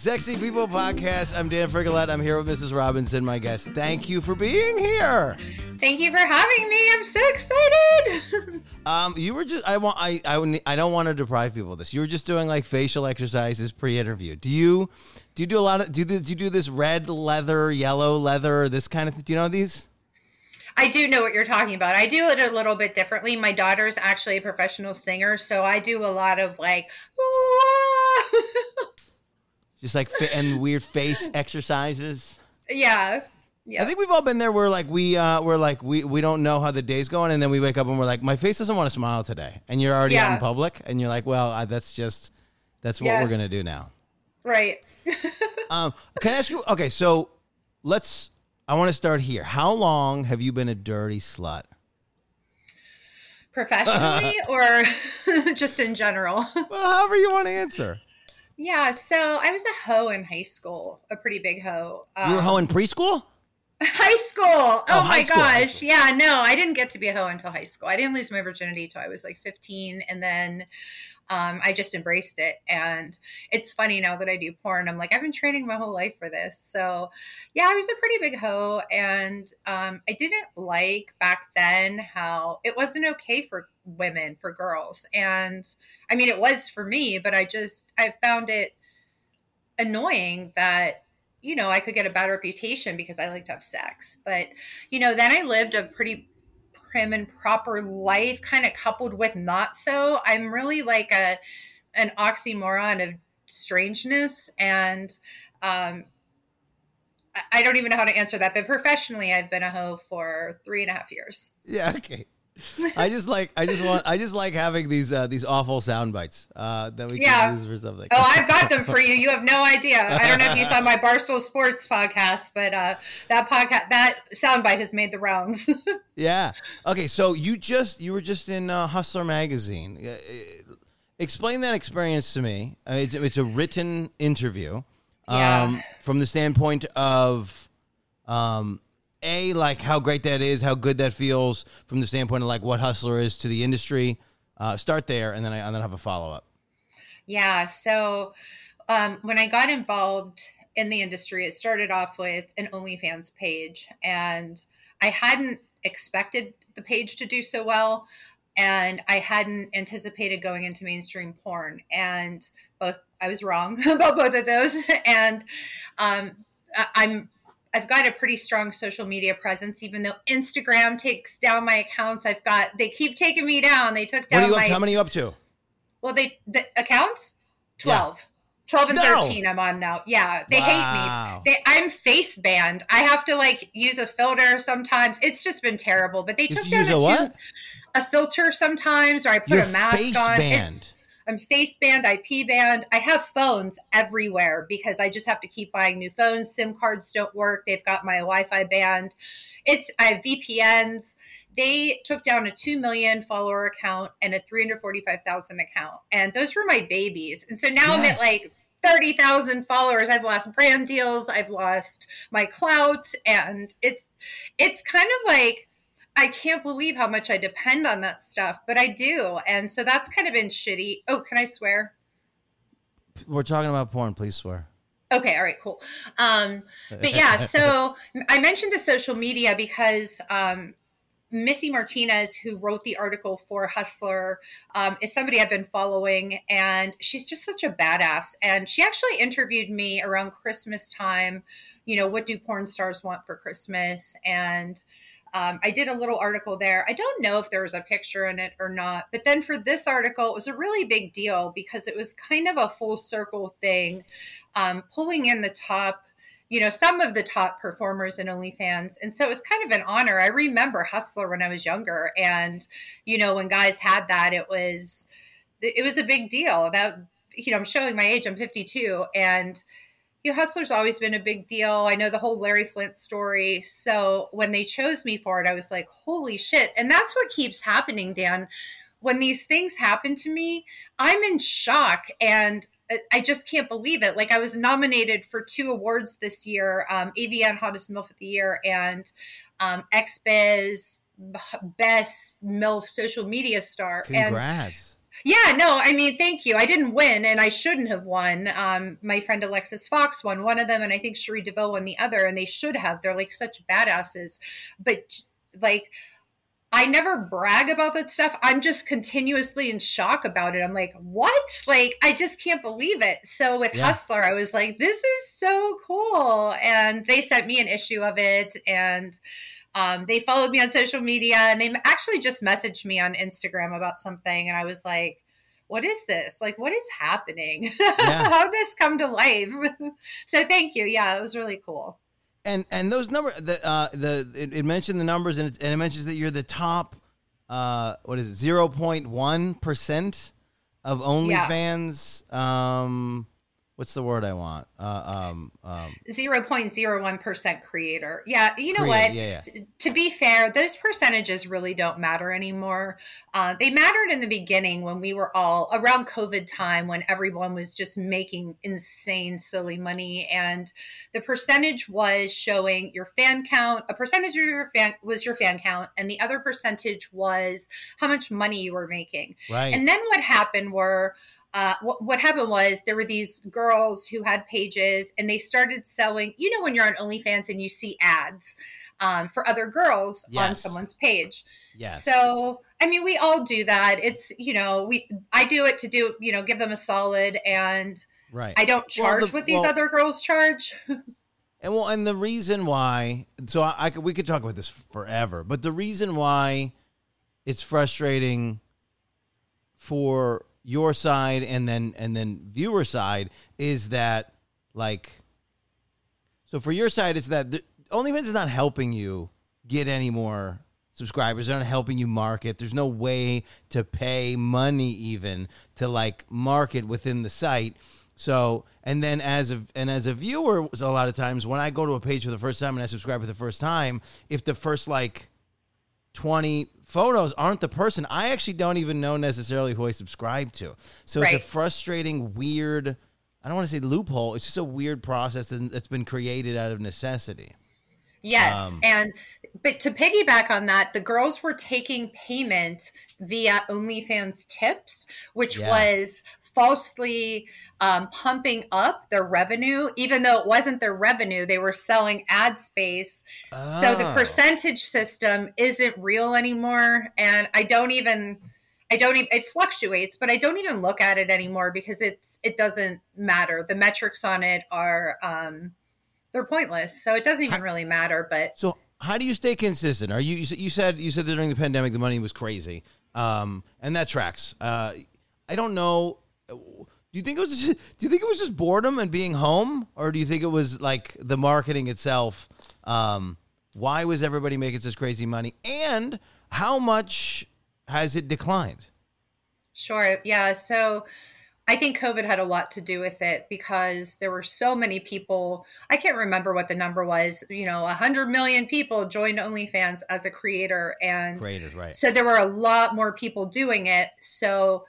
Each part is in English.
Sexy People Podcast. I'm Dan Frigolette. I'm here with Mrs. Robinson, my guest. Thank you for being here. Thank you for having me. I'm so excited. um, you were just I want I I, I don't want to deprive people of this. You were just doing like facial exercises pre-interview. Do you do you do a lot of do you, do you do this red leather, yellow leather, this kind of thing? Do you know these? I do know what you're talking about. I do it a little bit differently. My daughter's actually a professional singer, so I do a lot of like just like fit and weird face exercises. Yeah. Yeah. I think we've all been there where like we uh we're like we we don't know how the day's going and then we wake up and we're like my face doesn't want to smile today and you're already out in public and you're like well uh, that's just that's what yes. we're going to do now. Right. um can I ask you okay so let's I want to start here. How long have you been a dirty slut? Professionally or just in general? well, however you want to answer. Yeah, so I was a hoe in high school, a pretty big hoe. Um, you were a hoe in preschool? High school. Oh, oh my school. gosh. Yeah, no, I didn't get to be a hoe until high school. I didn't lose my virginity until I was like 15. And then um, I just embraced it. And it's funny now that I do porn, I'm like, I've been training my whole life for this. So yeah, I was a pretty big hoe. And um, I didn't like back then how it wasn't okay for women, for girls. And I mean, it was for me, but I just, I found it annoying that you know, I could get a bad reputation because I like to have sex. But, you know, then I lived a pretty prim and proper life, kind of coupled with not so. I'm really like a an oxymoron of strangeness and um I don't even know how to answer that, but professionally, I've been a hoe for three and a half years. Yeah, okay. I just like I just want I just like having these uh, these awful sound bites uh, that we yeah. can use for something. Oh, I've got them for you. You have no idea. I don't know if you saw my Barstool Sports podcast, but uh, that podcast that sound bite has made the rounds. yeah. Okay. So you just you were just in uh, Hustler magazine. Uh, explain that experience to me. Uh, it's, it's a written interview. Um, yeah. From the standpoint of um, a like how great that is, how good that feels from the standpoint of like what Hustler is to the industry. Uh, start there, and then I and then have a follow up. Yeah. So um, when I got involved in the industry, it started off with an OnlyFans page, and I hadn't expected the page to do so well, and I hadn't anticipated going into mainstream porn, and both I was wrong about both of those, and um, I'm I've got a pretty strong social media presence, even though Instagram takes down my accounts. I've got they keep taking me down. They took down what are you my. Up, how many you up to? Well, they the accounts twelve. Yeah. 12 and no. 13 I'm on now. Yeah, they wow. hate me. They, I'm face banned. I have to like use a filter sometimes. It's just been terrible. But they Did took down a, a, a, filter sometimes, or I put You're a mask face on. Banned. It's, I'm face banned, IP banned. I have phones everywhere because I just have to keep buying new phones. SIM cards don't work. They've got my Wi-Fi banned. It's I have VPNs. They took down a 2 million follower account and a 345,000 account. And those were my babies. And so now yes. I'm at like 30,000 followers. I've lost brand deals, I've lost my clout and it's it's kind of like I can't believe how much I depend on that stuff, but I do. And so that's kind of been shitty. Oh, can I swear? We're talking about porn. Please swear. Okay, all right, cool. Um, but yeah, so I mentioned the social media because um, Missy Martinez, who wrote the article for Hustler, um, is somebody I've been following, and she's just such a badass. And she actually interviewed me around Christmas time. You know, what do porn stars want for Christmas? And um, I did a little article there. I don't know if there was a picture in it or not, but then for this article, it was a really big deal because it was kind of a full circle thing, um, pulling in the top, you know, some of the top performers in OnlyFans. And so it was kind of an honor. I remember Hustler when I was younger, and you know, when guys had that, it was it was a big deal. That you know, I'm showing my age. I'm 52, and you know, Hustler's always been a big deal. I know the whole Larry Flynt story. So when they chose me for it, I was like, holy shit. And that's what keeps happening, Dan. When these things happen to me, I'm in shock and I just can't believe it. Like I was nominated for two awards this year, um, AVN Hottest MILF of the Year and um, XBiz Best MILF Social Media Star. Congrats. And Yeah, no, I mean, thank you. I didn't win, and I shouldn't have won. Um, my friend Alexis Fox won one of them, and I think Cherie DeVille won the other, and they should have. They're like such badasses, but like. I never brag about that stuff. I'm just continuously in shock about it. I'm like, what? Like, I just can't believe it. So with yeah. Hustler, I was like, this is so cool. And they sent me an issue of it. And um, they followed me on social media and they actually just messaged me on Instagram about something. And I was like, what is this? Like, what is happening? Yeah. How did this come to life? so thank you. Yeah, it was really cool. And and those numbers, the uh, the it, it, mentioned the numbers and it, and it mentions that you're the top, uh, what is it, zero point one percent of OnlyFans. Yeah. Um, what's the word I want? Uh, um, um, 0.01% creator. Yeah, you know what? Yeah, yeah. to be fair, those percentages really don't matter anymore. Uh, they mattered in the beginning when we were all around COVID time when everyone was just making insane, silly money. And the percentage was showing your fan count. A percentage of your fan was your fan count, and the other percentage was how much money you were making. Right. And then what happened were, uh, what, what, happened was there were these girls who had pages and they started selling. You know, when you're on OnlyFans and you see ads um, for other girls yes. on someone's page. Yes. So, I mean, we all do that. It's, you know, we, I do it to do, you know, give them a solid and right. I don't charge well, the, what these well, other girls charge. and well, and the reason why, so I, I could, we could talk about this forever, but the reason why it's frustrating for your side and then and then viewer side is that like so for your side it's that the, OnlyFans is not helping you get any more subscribers. They're not helping you market. There's no way to pay money even to like market within the site. So and then as a and as a viewer, a lot of times when I go to a page for the first time and I subscribe for the first time, if the first like 20 photos aren't the person. I actually don't even know necessarily who I subscribe to. So right. it's a frustrating, weird, I don't want to say loophole. It's just a weird process that's been created out of necessity. Yes. Um, and but to piggyback on that, the girls were taking payment via OnlyFans tips, which yeah. was falsely um, pumping up their revenue, even though it wasn't their revenue. They were selling ad space. Oh. So the oh. percentage system isn't real anymore. And I don't even. I don't even it fluctuates, but I don't even look at it anymore because it's it doesn't matter. The metrics on it are um they're pointless. So it doesn't even really matter, but So how do you stay consistent? Are you you said you said that during the pandemic the money was crazy. Um and that tracks. Uh I don't know do you think it was just, do you think it was just boredom and being home or do you think it was like the marketing itself um, why was everybody making such crazy money and how much has it declined sure yeah so I think COVID had a lot to do with it because there were so many people. I can't remember what the number was. You know, a hundred million people joined OnlyFans as a creator, and creators, right? So there were a lot more people doing it. So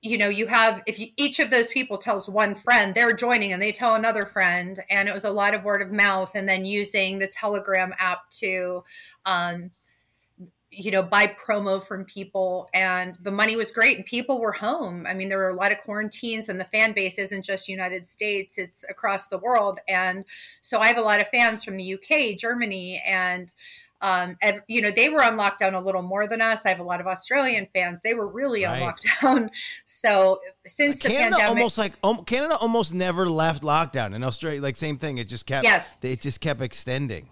you know you have if you, each of those people tells one friend they're joining and they tell another friend and it was a lot of word of mouth and then using the telegram app to um, you know buy promo from people and the money was great and people were home i mean there were a lot of quarantines and the fan base isn't just united states it's across the world and so i have a lot of fans from the uk germany and um, and, you know, they were on lockdown a little more than us. I have a lot of Australian fans. They were really right. on lockdown. So since the Canada pandemic, almost like um, Canada almost never left lockdown. In Australia, like same thing. It just kept. Yes. It just kept extending.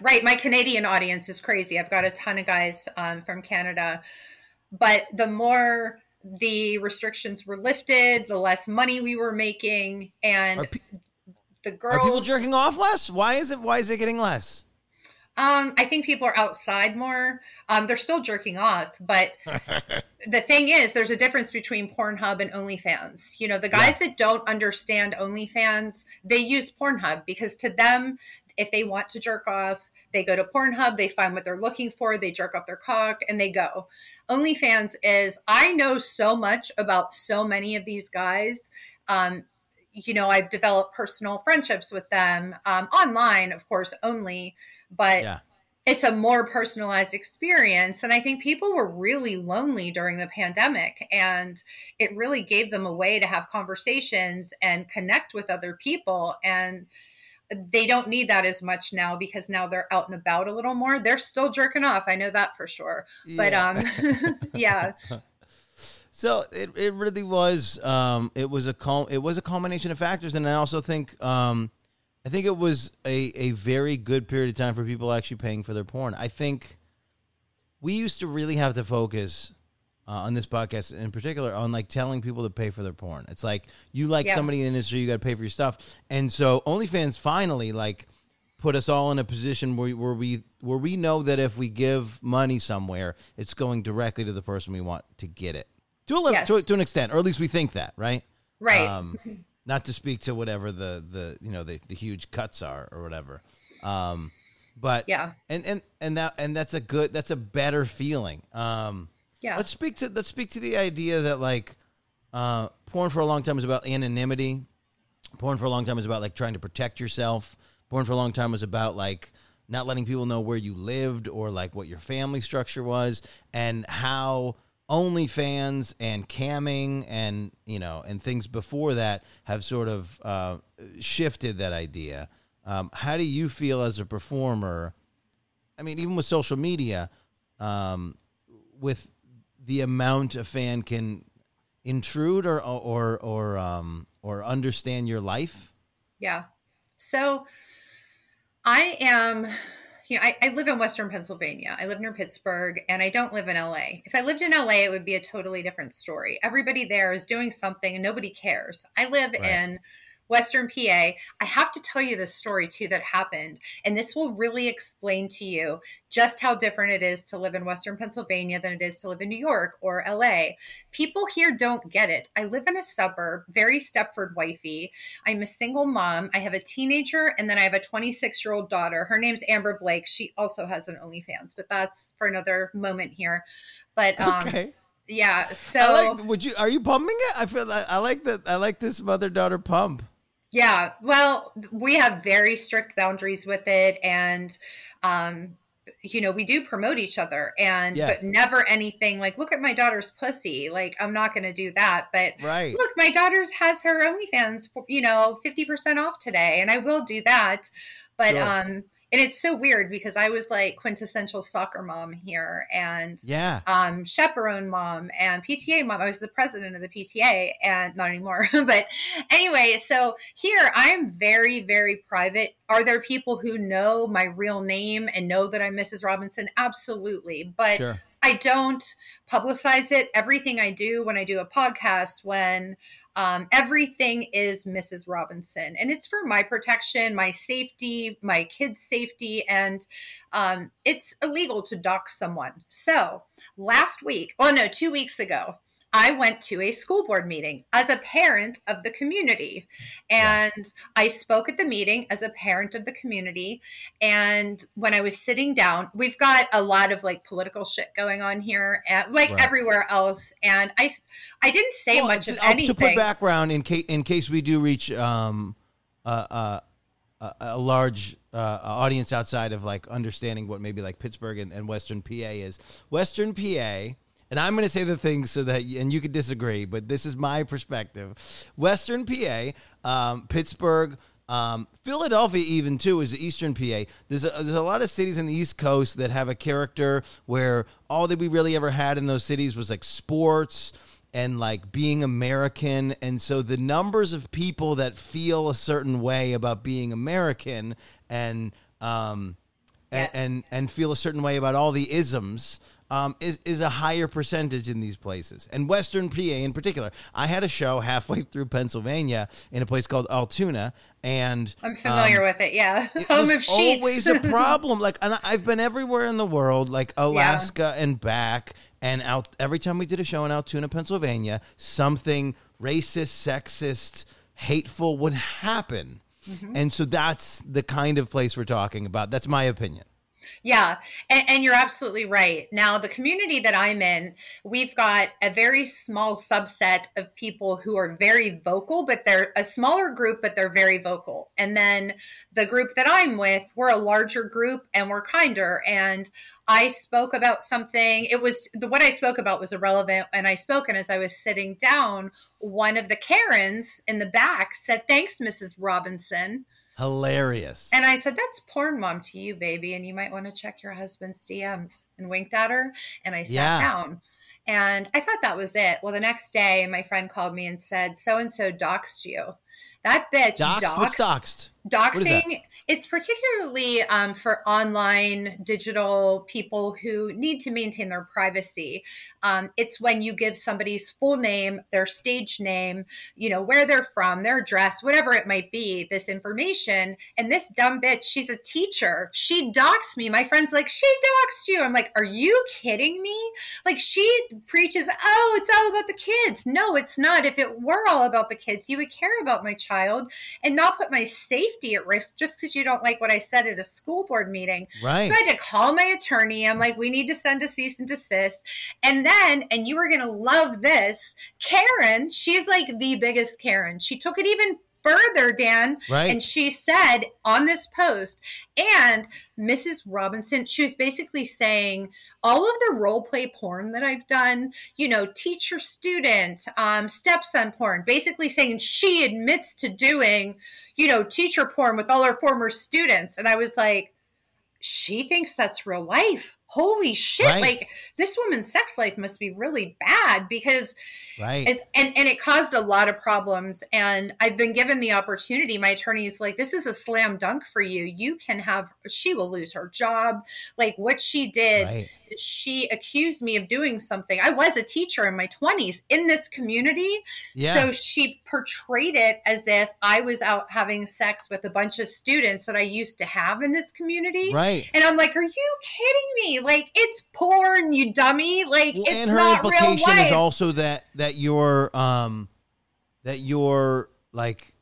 Right. My Canadian audience is crazy. I've got a ton of guys um, from Canada, but the more the restrictions were lifted, the less money we were making, and pe- the girls. Are people jerking off less? Why is it? Why is it getting less? Um, I think people are outside more. Um, they're still jerking off, but the thing is, there's a difference between Pornhub and OnlyFans. You know, the guys yeah. that don't understand OnlyFans, they use Pornhub because to them, if they want to jerk off, they go to Pornhub, they find what they're looking for, they jerk off their cock, and they go. OnlyFans is, I know so much about so many of these guys. Um, you know, I've developed personal friendships with them um, online, of course, only but yeah. it's a more personalized experience. And I think people were really lonely during the pandemic, and it really gave them a way to have conversations and connect with other people. And they don't need that as much now because now they're out and about a little more. They're still jerking off. I know that for sure. Yeah. But um yeah. So it, it really was um it was a cul- it was a combination of factors and I also think um I think it was a, a very good period of time for people actually paying for their porn. I think we used to really have to focus uh, on this podcast in particular on like telling people to pay for their porn. It's like you like yeah. somebody in the industry, you got to pay for your stuff. And so OnlyFans finally like put us all in a position where, where we where we know that if we give money somewhere, it's going directly to the person we want to get it to a little, yes. to, to an extent, or at least we think that, right? Right. Um, not to speak to whatever the the you know the, the huge cuts are or whatever um but yeah and and and that and that's a good that's a better feeling um yeah let's speak to let's speak to the idea that like uh porn for a long time was about anonymity porn for a long time was about like trying to protect yourself porn for a long time was about like not letting people know where you lived or like what your family structure was and how OnlyFans and camming and you know and things before that have sort of uh, shifted that idea. Um, how do you feel as a performer? I mean, even with social media, um, with the amount a fan can intrude or or or um, or understand your life. Yeah. So I am you know, I, I, live in Western Pennsylvania. I live near Pittsburgh and I don't live in LA. If I lived in LA, it would be a totally different story. Everybody there is doing something and nobody cares. I live right. in Western PA. I have to tell you this story too that happened, and this will really explain to you just how different it is to live in Western Pennsylvania than it is to live in New York or LA. People here don't get it. I live in a suburb, very Stepford wifey. I'm a single mom. I have a teenager, and then I have a 26 year old daughter. Her name's Amber Blake. She also has an OnlyFans, but that's for another moment here. But um, okay yeah so like, would you are you pumping it i feel like i like that i like this mother daughter pump yeah, well, we have very strict boundaries with it, and um, you know, we do promote each other, and yeah. but never anything like, look at my daughter's pussy. Like, I'm not going to do that. But right. look, my daughter's has her OnlyFans, for, you know, fifty percent off today, and I will do that. But sure. um, and it's so weird because I was like quintessential soccer mom here and yeah, um, chaperone mom and PTA mom. I was the president of the PTA and not anymore. but anyway, so here I am very, very private. Are there people who know my real name and know that I'm Mrs. Robinson? Absolutely. But sure. I don't publicize it. Everything I do when I do a podcast, when um, everything is Mrs. Robinson, and it's for my protection, my safety, my kids' safety, and um, it's illegal to dox someone. So last week, oh no, two weeks ago, I went to a school board meeting as a parent of the community. And yeah. I spoke at the meeting as a parent of the community. And when I was sitting down, we've got a lot of like political shit going on here, and, like right. everywhere else. And I, I didn't say well, much to, of anything. To put background, in case, in case we do reach um, uh, uh, a large uh, audience outside of like understanding what maybe like Pittsburgh and, and Western PA is. Western PA and I'm going to say the things so that, and you could disagree, but this is my perspective. Western PA, um, Pittsburgh, um, Philadelphia, even too, is Eastern PA. There's a, there's a lot of cities in the East Coast that have a character where all that we really ever had in those cities was like sports and like being American. And so the numbers of people that feel a certain way about being American and um, yes. and, and and feel a certain way about all the isms um, is is a higher percentage in these places, and Western PA in particular. I had a show halfway through Pennsylvania in a place called Altoona, and I'm familiar um, with it. Yeah, it home of Sheetz. Always a problem. Like, and I've been everywhere in the world, like Alaska yeah. and back, and out. Every time we did a show in Altoona, Pennsylvania, something racist, sexist, hateful would happen. Mm-hmm. And so that's the kind of place we're talking about. That's my opinion. Yeah, and, and, you're absolutely right. Now, the community that I'm in, we've got a very small subset of people who are very vocal, but they're a smaller group, but they're very vocal. And then the group that I'm with, we're a larger group and we're kinder. And I spoke about something. It was the what I spoke about was irrelevant, and I spoke. And as I was sitting down, one of the Karens in the back said, "Thanks, Mrs. Robinson." Hilarious. And I said, That's porn mom to you, baby. And you might want to check your husband's DMs and winked at her. And I sat yeah. down. And I thought that was it. Well, the next day, my friend called me and said, So and so doxed you. That bitch doxed. doxed. Doxing, it's particularly um, for online digital people who need to maintain their privacy. Um, it's when you give somebody's full name, their stage name, you know, where they're from, their address, whatever it might be, this information. And this dumb bitch, she's a teacher. She doxed me. My friend's like, she doxed you. I'm like, are you kidding me? Like, she preaches, oh, it's all about the kids. No, it's not. If it were all about the kids, you would care about my child and not put my safety at risk just because you don't like what I said at a school board meeting. Right. So I had to call my attorney. I'm like, we need to send a cease and desist. And then and you are going to love this, Karen, she's like the biggest Karen. She took it even further, Dan. Right. And she said on this post, and Mrs. Robinson, she was basically saying all of the role play porn that I've done, you know, teacher student, um, stepson porn, basically saying she admits to doing, you know, teacher porn with all her former students. And I was like, she thinks that's real life holy shit right. like this woman's sex life must be really bad because right. it, and and it caused a lot of problems. And i've been given the opportunity my attorney is like this is a slam dunk for you. You can have she will lose her job. Like what she did right. she accused me of doing something. I was a teacher in my 20s in this community. Yeah. so she portrayed it as if i was out having sex with a bunch of students that i used to have in this community. Right. And i'm like are you kidding me like it's porn you dummy like well, it's and her not implication real life. is also that that you're um that you're like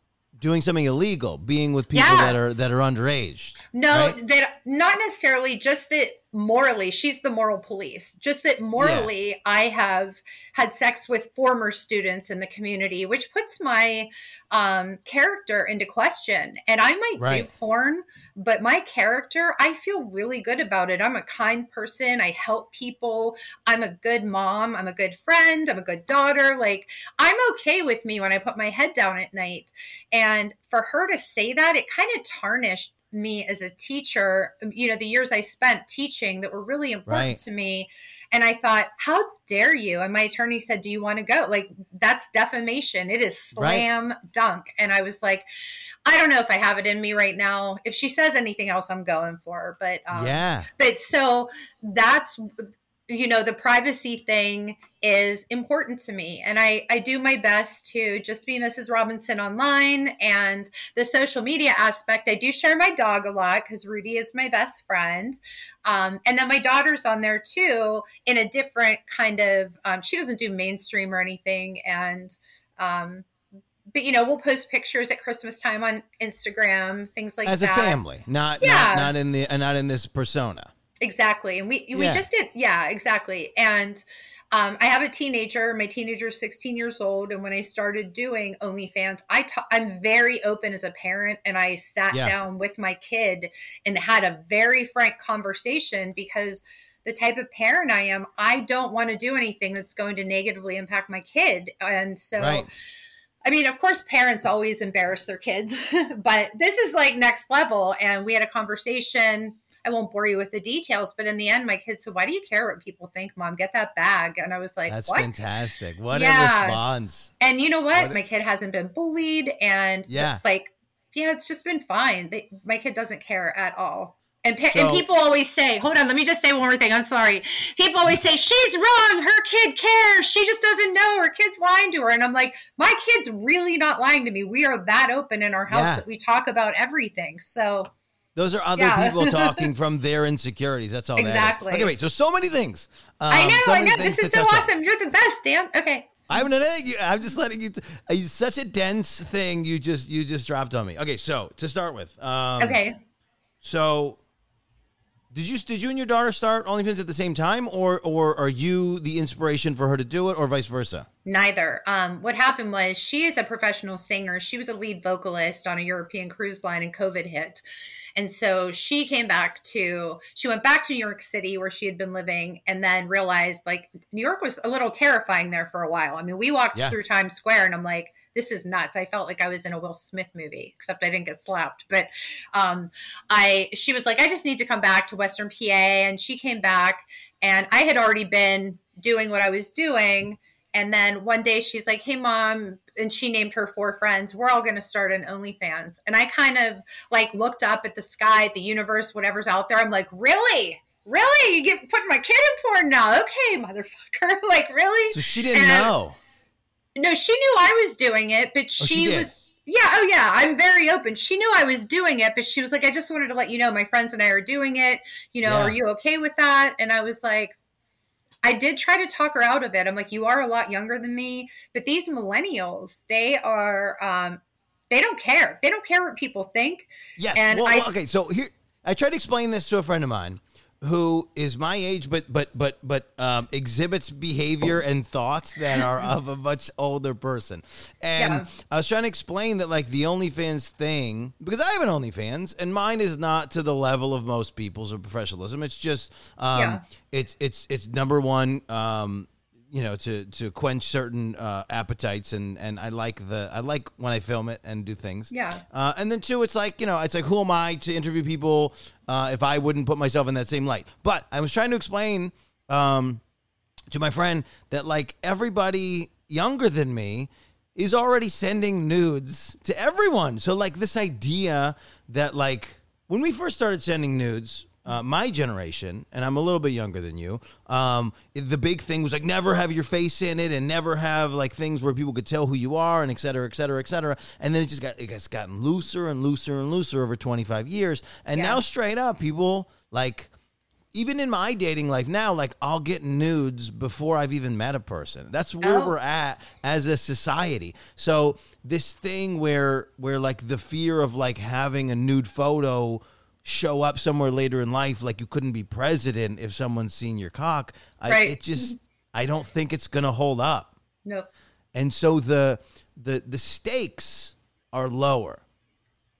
doing something illegal, being with people yeah. that are that are underage. No, right? that not necessarily. Just that morally, she's the moral police. Just that morally, yeah. I have had sex with former students in the community, which puts my um, character into question. And I might right. do porn but my character, I feel really good about it. I'm a kind person. I help people. I'm a good mom. I'm a good friend. I'm a good daughter. Like, I'm okay with me when I put my head down at night. And for her to say that, it kind of tarnished me as a teacher, you know, the years I spent teaching that were really important right. to me. And I thought, how dare you? And my attorney said, Do you want to go? Like, that's defamation. It is slam right. dunk. And I was like, I don't know if I have it in me right now. If she says anything else, I'm going for her. But um, yeah, but so that's you know the privacy thing is important to me and i i do my best to just be mrs robinson online and the social media aspect i do share my dog a lot because rudy is my best friend um, and then my daughter's on there too in a different kind of um, she doesn't do mainstream or anything and um, but you know, we'll post pictures at Christmas time on Instagram, things like as that. As a family, not, yeah. not not in the not in this persona. Exactly, and we we yeah. just did, yeah, exactly. And um, I have a teenager. My teenager is 16 years old, and when I started doing OnlyFans, I ta- I'm very open as a parent, and I sat yeah. down with my kid and had a very frank conversation because the type of parent I am, I don't want to do anything that's going to negatively impact my kid, and so. Right I mean, of course, parents always embarrass their kids, but this is like next level. And we had a conversation. I won't bore you with the details, but in the end, my kids said, "Why do you care what people think, Mom? Get that bag." And I was like, "That's what? fantastic! What yeah. a response!" And you know what? what? My kid hasn't been bullied, and yeah, like, yeah, it's just been fine. They, my kid doesn't care at all. And, so, and people always say, hold on, let me just say one more thing. I'm sorry. People always say, she's wrong. Her kid cares. She just doesn't know. Her kid's lying to her. And I'm like, my kid's really not lying to me. We are that open in our house yeah. that we talk about everything. So those are other yeah. people talking from their insecurities. That's all exactly. Okay, wait. So, so many things. Um, I know, I know. This is so awesome. On. You're the best, Dan. Okay. I'm you. I'm just letting you. T- it's such a dense thing you just you just dropped on me. Okay, so to start with. Um, okay. So Did you did you and your daughter start OnlyFans at the same time, or or are you the inspiration for her to do it, or vice versa? Neither. Um, what happened was she is a professional singer. She was a lead vocalist on a European cruise line, and COVID hit. And so she came back to, she went back to New York City where she had been living and then realized like New York was a little terrifying there for a while. I mean, we walked yeah. through Times Square and I'm like, this is nuts. I felt like I was in a Will Smith movie, except I didn't get slapped. But um, I, she was like, I just need to come back to Western PA. And she came back and I had already been doing what I was doing. And then one day she's like, Hey, mom, and she named her four friends. We're all going to start an OnlyFans. And I kind of like looked up at the sky, at the universe, whatever's out there. I'm like, Really? Really? You get putting my kid in porn now? Okay, motherfucker. like, really? So she didn't and know. no, she knew I was doing it, but she, oh, she was. Yeah, oh yeah, I'm very open. She knew I was doing it, but she was like, I just wanted to let you know my friends and I are doing it. You know, yeah. are you okay with that? And I was like, I did try to talk her out of it. I'm like, you are a lot younger than me, but these millennials, they are, um, they don't care. They don't care what people think. Yes. And well, I, okay. So here, I tried to explain this to a friend of mine who is my age, but but but but um, exhibits behavior and thoughts that are of a much older person. And yeah. I was trying to explain that like the OnlyFans thing because I have an OnlyFans and mine is not to the level of most people's of professionalism. It's just um, yeah. it's it's it's number one. Um, you know to to quench certain uh, appetites and and I like the I like when I film it and do things. Yeah. Uh, and then two, it's like you know it's like who am I to interview people uh, if I wouldn't put myself in that same light? But I was trying to explain um, to my friend that like everybody younger than me is already sending nudes to everyone. So like this idea that like when we first started sending nudes uh, my generation, and I'm a little bit younger than you, um, the big thing was like never have your face in it and never have like things where people could tell who you are and et cetera, et cetera, et cetera. And then it just got it has gotten looser and looser and looser over 25 years. And yeah. now straight up, people like even in my dating life now, like I'll get nudes before I've even met a person. That's where oh. we're at as a society. So this thing where where like the fear of like having a nude photo show up somewhere later in life like you couldn't be president if someone's seen your cock. I, right. It just I don't think it's gonna hold up. No. And so the the the stakes are lower.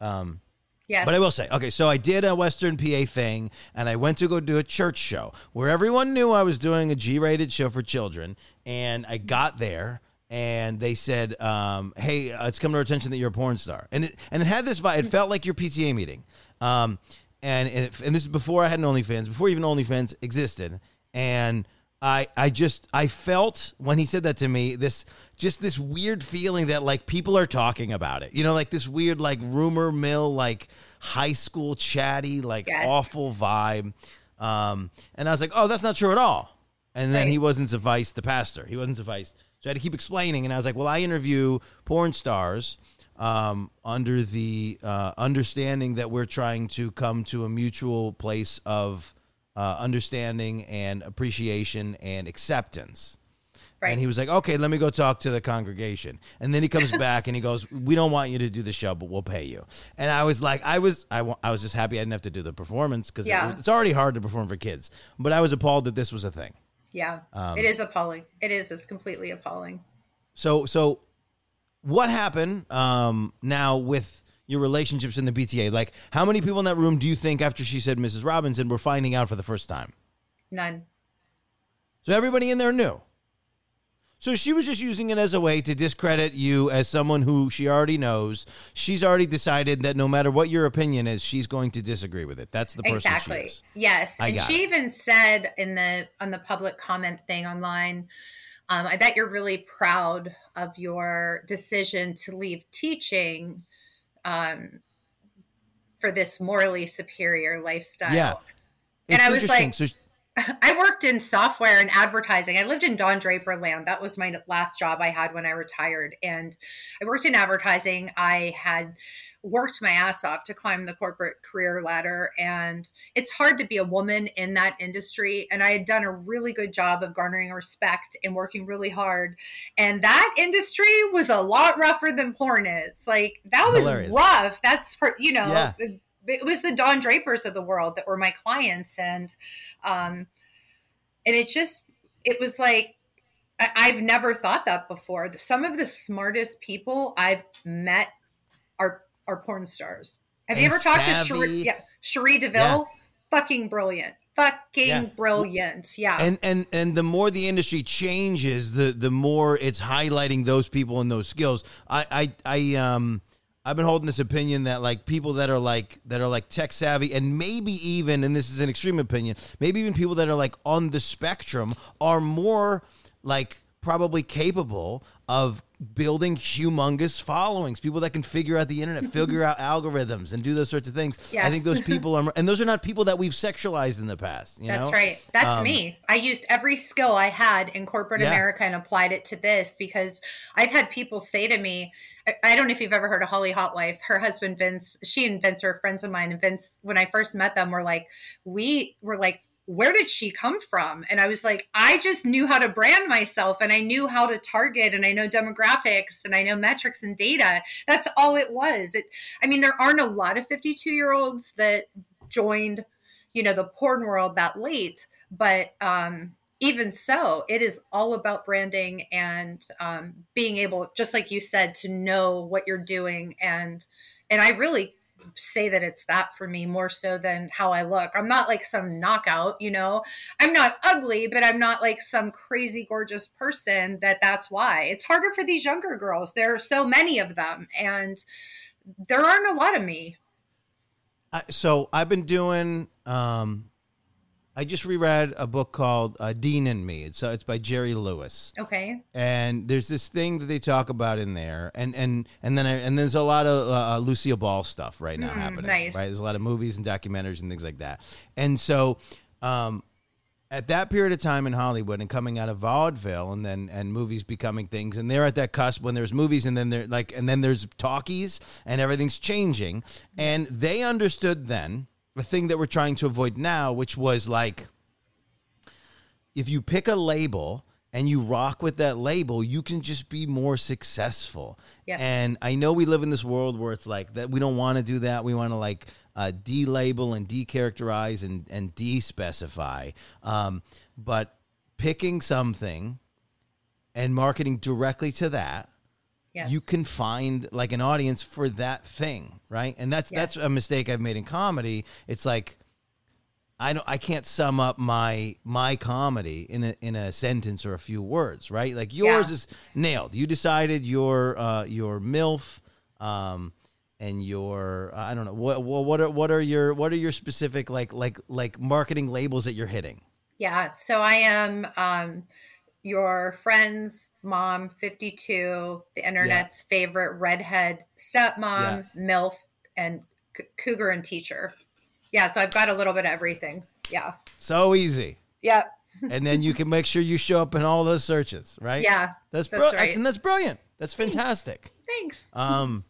Um yeah. But I will say, okay, so I did a Western PA thing and I went to go do a church show where everyone knew I was doing a G rated show for children. And I got there and they said, um, hey, uh, it's come to our attention that you're a porn star. And it, and it had this vibe, it felt like your PTA meeting. Um, and and, it, and this is before I had an OnlyFans, before even OnlyFans existed, and I I just I felt when he said that to me this just this weird feeling that like people are talking about it, you know, like this weird like rumor mill like high school chatty like yes. awful vibe, um, and I was like, oh, that's not true at all, and then right. he wasn't sufficed, the pastor, he wasn't sufficed, so I had to keep explaining, and I was like, well, I interview porn stars um, under the uh, understanding that we're trying to come to a mutual place of uh, understanding and appreciation and acceptance. Right. And he was like, okay, let me go talk to the congregation. And then he comes back and he goes, we don't want you to do the show, but we'll pay you. And I was like, I was, I, I was just happy I didn't have to do the performance because yeah. it, it's already hard to perform for kids. But I was appalled that this was a thing. Yeah, um, it is appalling. It is. It's completely appalling. So, so what happened um, now with your relationships in the PTA? Like, how many people in that room do you think, after she said Mrs. Robinson, were finding out for the first time? None. So everybody in there knew. So she was just using it as a way to discredit you as someone who she already knows. She's already decided that no matter what your opinion is, she's going to disagree with it. That's the person exactly. she is. Yes, I and she it. even said in the on the public comment thing online um, I bet you're really proud of your decision to leave teaching um, for this morally superior lifestyle. Yeah. It's and I was like, so- I worked in software and advertising. I lived in Don Draper land. That was my last job I had when I retired. And I worked in advertising. I had worked my ass off to climb the corporate career ladder. And it's hard to be a woman in that industry. And I had done a really good job of garnering respect and working really hard. And that industry was a lot rougher than porn is. Like, that was Hilarious. rough. That's, for, you know, yeah. it was the Don Drapers of the world that were my clients, and um, and it just it was like I, I've never thought that before. Some of the smartest people I've met are are porn stars. Have you ever talked to savvy. Cherie, yeah, Cherie DeVille? Fucking brilliant. Fucking Yeah. brilliant. Yeah. and and and the more the industry changes the the more it's highlighting those people and those skills i i i um i've been holding this opinion that like people that are like that are like tech savvy and maybe even and this is an extreme opinion maybe even people that are like on the spectrum are more like probably capable of building humongous followings people that can figure out the internet figure out algorithms and do those sorts of things i think those people are and those are not people that we've sexualized in the past you That's know? right. That's Um, me. I used every skill I had in corporate Yeah. America and applied it to this because I've had people say to me, I, I don't know if you've ever heard of Holly Hotwife. Her husband Vince, she and Vince are friends of mine. And Vince, when I first met them, were like, we were like, where did she come from? And I was like, I just knew how to brand myself and I knew how to target and I know demographics and I know metrics and data. That's all it was. It I mean, there aren't a lot of 52 year olds that joined, you know, the porn world that late, but um even so, it is all about branding and um, being able, just like you said, to know what you're doing. And and I really say that it's that for me more so than how I look. I'm not like some knockout, you know. I'm not ugly, but I'm not like some crazy gorgeous person that that's why. It's harder for these younger girls. There are so many of them and there aren't a lot of me. I, so I've been doing. Um, I just reread a book called uh, Dean and Me. It's uh, it's by Jerry Lewis, Okay. and there's this thing that they talk about in there, and and and then I, and there's a lot of uh, Lucille Ball stuff right now Mm, happening. nice. Right, there's a lot of movies and documentaries and things like that, and so. Um, at that period of time in Hollywood and coming out of vaudeville and then and movies becoming things and they're at that cusp when there's movies and then they're like and then there's talkies and everything's changing and they understood then the thing that we're trying to avoid now which was like if you pick a label and you rock with that label, you can just be more successful. Yeah. And I know we live in this world where it's like that we don't want to do that. We want to like uh, de-label and de-characterize and and de-specify. Um, but picking something and marketing directly to that Yes. you can find like an audience for that thing, right? And that's Yeah. that's a mistake I've made in comedy. It's like I don't I can't sum up my my comedy in a in a sentence or a few words, right? Like yours Yeah. is nailed. You decided your uh your MILF um and your I don't know what what what are what are your what are your specific like like like marketing labels that you're hitting? Yeah. So I am um, your friend's mom, 52, the internet's favorite redhead stepmom, MILF, and c- cougar and teacher. Yeah. So I've got a little bit of everything. Yeah. So easy. Yep. and then you can make sure you show up in all those searches, right? Yeah. That's, That's brilliant. right. and that's brilliant. That's fantastic. Thanks. Um,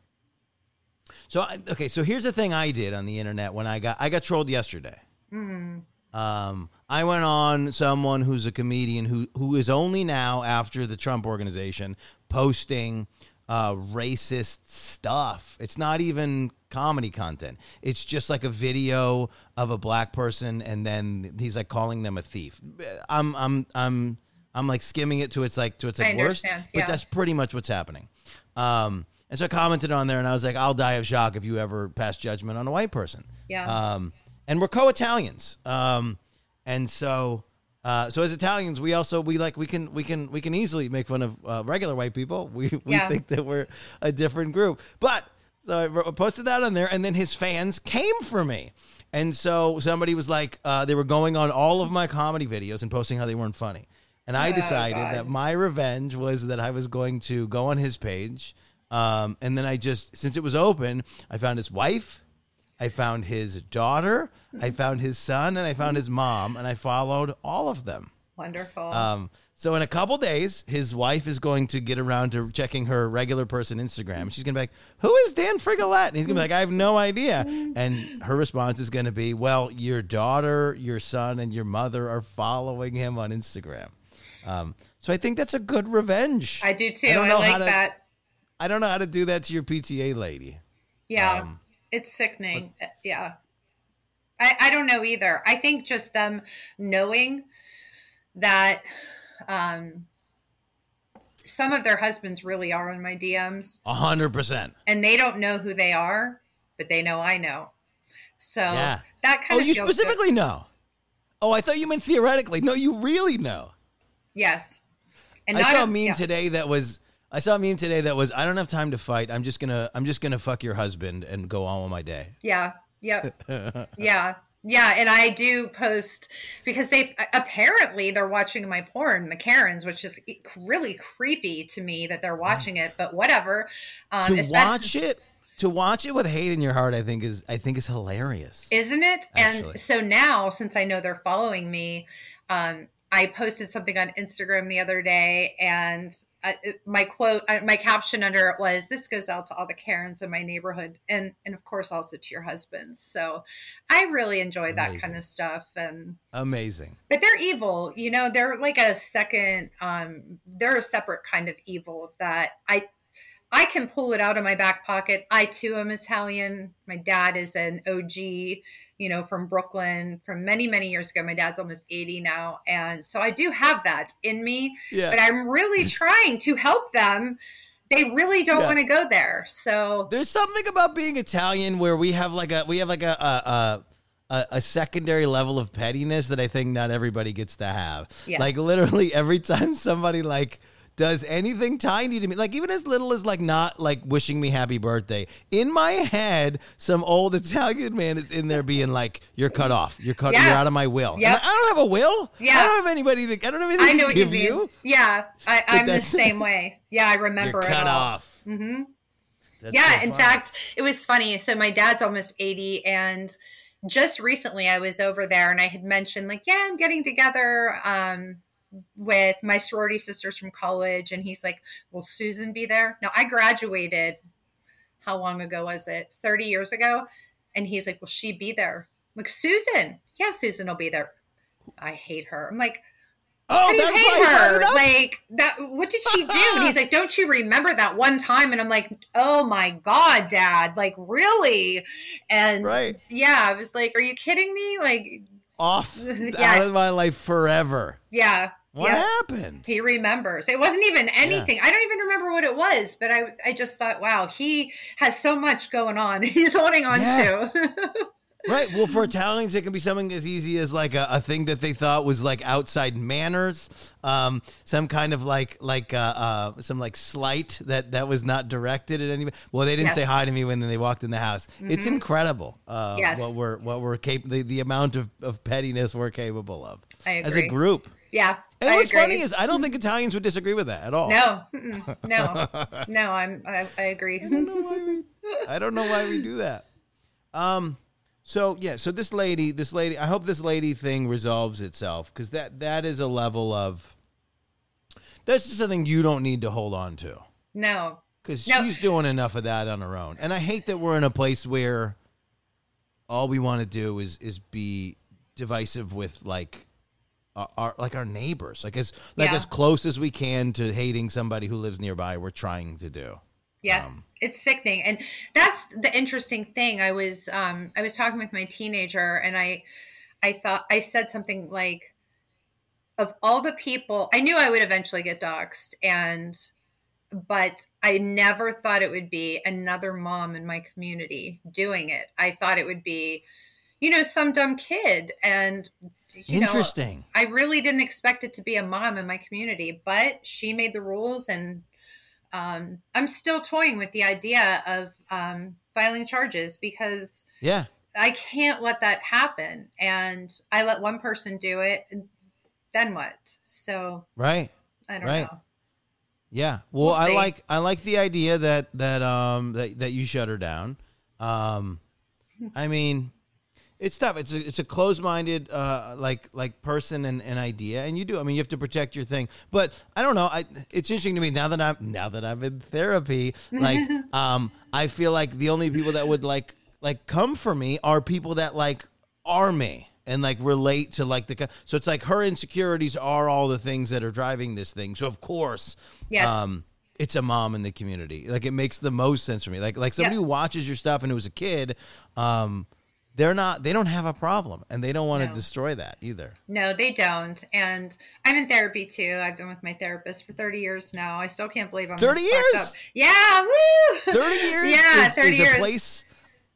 so I, okay, so here's the thing I did on the internet when I got I got trolled yesterday. Mm. Um, I went on someone who's a comedian who who is only now after the Trump organization posting uh, racist stuff. It's not even comedy content. It's just like a video of a black person, and then he's like calling them a thief. I'm I'm I'm I'm like skimming it to its like to its like worst, understand, but that's pretty much what's happening. Um, and so I commented on there, and I was like, "I'll die of shock if you ever pass judgment on a white person." Yeah. Um, and we're co-Italians. Um, and so, uh, so as Italians, we also we like we can we can we can easily make fun of uh, regular white people. We we Yeah. think that we're a different group, but. So I posted that on there, and then his fans came for me. And so somebody was like, uh, they were going on all of my comedy videos and posting how they weren't funny. And I Oh, decided God. that my revenge was that I was going to go on his page. Um, and then I just, since it was open, I found his wife, I found his daughter, I found his son, and I found his mom, and I followed all of them. Wonderful. Um, so in a couple days, his wife is going to get around to checking her regular person Instagram. She's gonna be like, "Who is Dan Frigolette?" And he's gonna be like, "I have no idea." And her response is gonna be, "Well, your daughter, your son, and your mother are following him on Instagram." Um, so I think that's a good revenge. I do too. I I, don't know how like to- that. I don't know how to do that to your PTA lady. Yeah. Um, It's sickening. But, yeah. I, I don't know either. I think just them knowing that um, some of their husbands really are on my DMs. A hundred percent. And they don't know who they are, but they know I know. So yeah. that kind oh, of. Oh, you specifically good. know. Oh, I thought you meant theoretically. No, you really know. Yes. And I saw a, a meme yeah. today that was. I saw a meme today that was. I don't have time to fight. I'm just gonna. I'm just gonna fuck your husband and go on with my day. Yeah. Yep. yeah. Yeah, and I do post because they apparently they're watching my porn, the Karens, which is really creepy to me that they're watching it. But whatever. Um, to watch it, to watch it with hate in your heart, I think is I think is hilarious, isn't it? Actually. And so now, since I know they're following me, um, I posted something on Instagram the other day, and I, my quote, my caption under it was, "This goes out to all the Karens in my neighborhood, and and of course also to your husbands." So, I really enjoy Amazing. that kind of stuff, and Amazing. But they're evil, you know. They're like a second. Um, they're a separate kind of evil that I I can pull it out of my back pocket. I too am Italian. My dad is an OG, you know, from Brooklyn from many, many years ago. My dad's almost 80 now. And so I do have that in me, yeah. but I'm really trying to help them. They really don't yeah. want to go there. So there's something about being Italian where we have like a, we have like a, a, a a, secondary level of pettiness that I think not everybody gets to have. Yes. Like literally every time somebody like does anything tiny to me, like even as little as like not like wishing me happy birthday. In my head, some old Italian man is in there being like, "You're cut off. You're cut. Yeah. You're out of my will." Yeah, I don't have a will. Yeah, I don't have anybody. To, I don't have anything I know to give you, you. Yeah, I, am the same way. Yeah, I remember. You're cut off. Mm-hmm. yeah, so in fact, it was funny. So my dad's almost eighty, and just recently I was over there, and I had mentioned like, yeah, I'm getting together. Um, with my sorority sisters from college and he's like will susan be there now i graduated how long ago was it 30 years ago and he's like will she be there I'm like susan yeah susan will be there i hate her i'm like Oh, that's hate her. Like that. What did she do? And he's like, "Don't you remember that one time?" And I'm like, "Oh my god, Dad! Like really?" And right. yeah, I was like, "Are you kidding me?" Like off yeah. out of my life forever. Yeah, what yep. happened? He remembers. It wasn't even anything. Yeah. I don't even remember what it was, but I I just thought, wow, he has so much going on. He's holding on yeah. to. right. Well, for Italians, it can be something as easy as like a, a thing that they thought was like outside manners, um, some kind of like like uh, uh, some like slight that that was not directed at anybody. Well, they didn't yes. say hi to me when they walked in the house. Mm-hmm. It's incredible. Uh, yes. What we're what we're capable the, the amount of, of pettiness we're capable of as a group. Yeah. And I what's agree. funny is I don't think Italians would disagree with that at all. No, no, no. I'm I, I agree. I don't, know why we, I don't know why we do that. Um. So yeah. So this lady, this lady. I hope this lady thing resolves itself because that that is a level of. That's just something you don't need to hold on to. No. Because no. she's doing enough of that on her own, and I hate that we're in a place where all we want to do is is be divisive with like our, our, like our neighbors, like as like yeah. as close as we can to hating somebody who lives nearby. We're trying to do. Yes, um, it's sickening, and that's the interesting thing. I was um, I was talking with my teenager, and I I thought I said something like, of all the people, I knew I would eventually get doxxed, and but I never thought it would be another mom in my community doing it. I thought it would be, you know, some dumb kid, and Interesting. Know, I really didn't expect it to be a mom in my community, but she made the rules, and um, I'm still toying with the idea of um, filing charges because yeah, I can't let that happen. And I let one person do it, then what? So right, I don't right. know. Yeah. Well, we'll I like I like the idea that that um that that you shut her down. Um, I mean, it's tough. It's a it's a closed minded uh, like like person and, and idea, and you do. I mean, you have to protect your thing. But I don't know. I it's interesting to me now that I'm now that I'm in therapy. Like, um, I feel like the only people that would like like come for me are people that like are me and like relate to like the so it's like her insecurities are all the things that are driving this thing. So of course, yes. um, it's a mom in the community. Like it makes the most sense for me. Like like somebody Yeah. who watches your stuff and who was a kid, um, they're not they don't have a problem and they don't want to destroy that either. No, they don't. And I'm in therapy too. I've been with my therapist for 30 years now. I still can't believe I'm 30 years? Yeah, woo! 30 years yeah, is, 30 is years. a place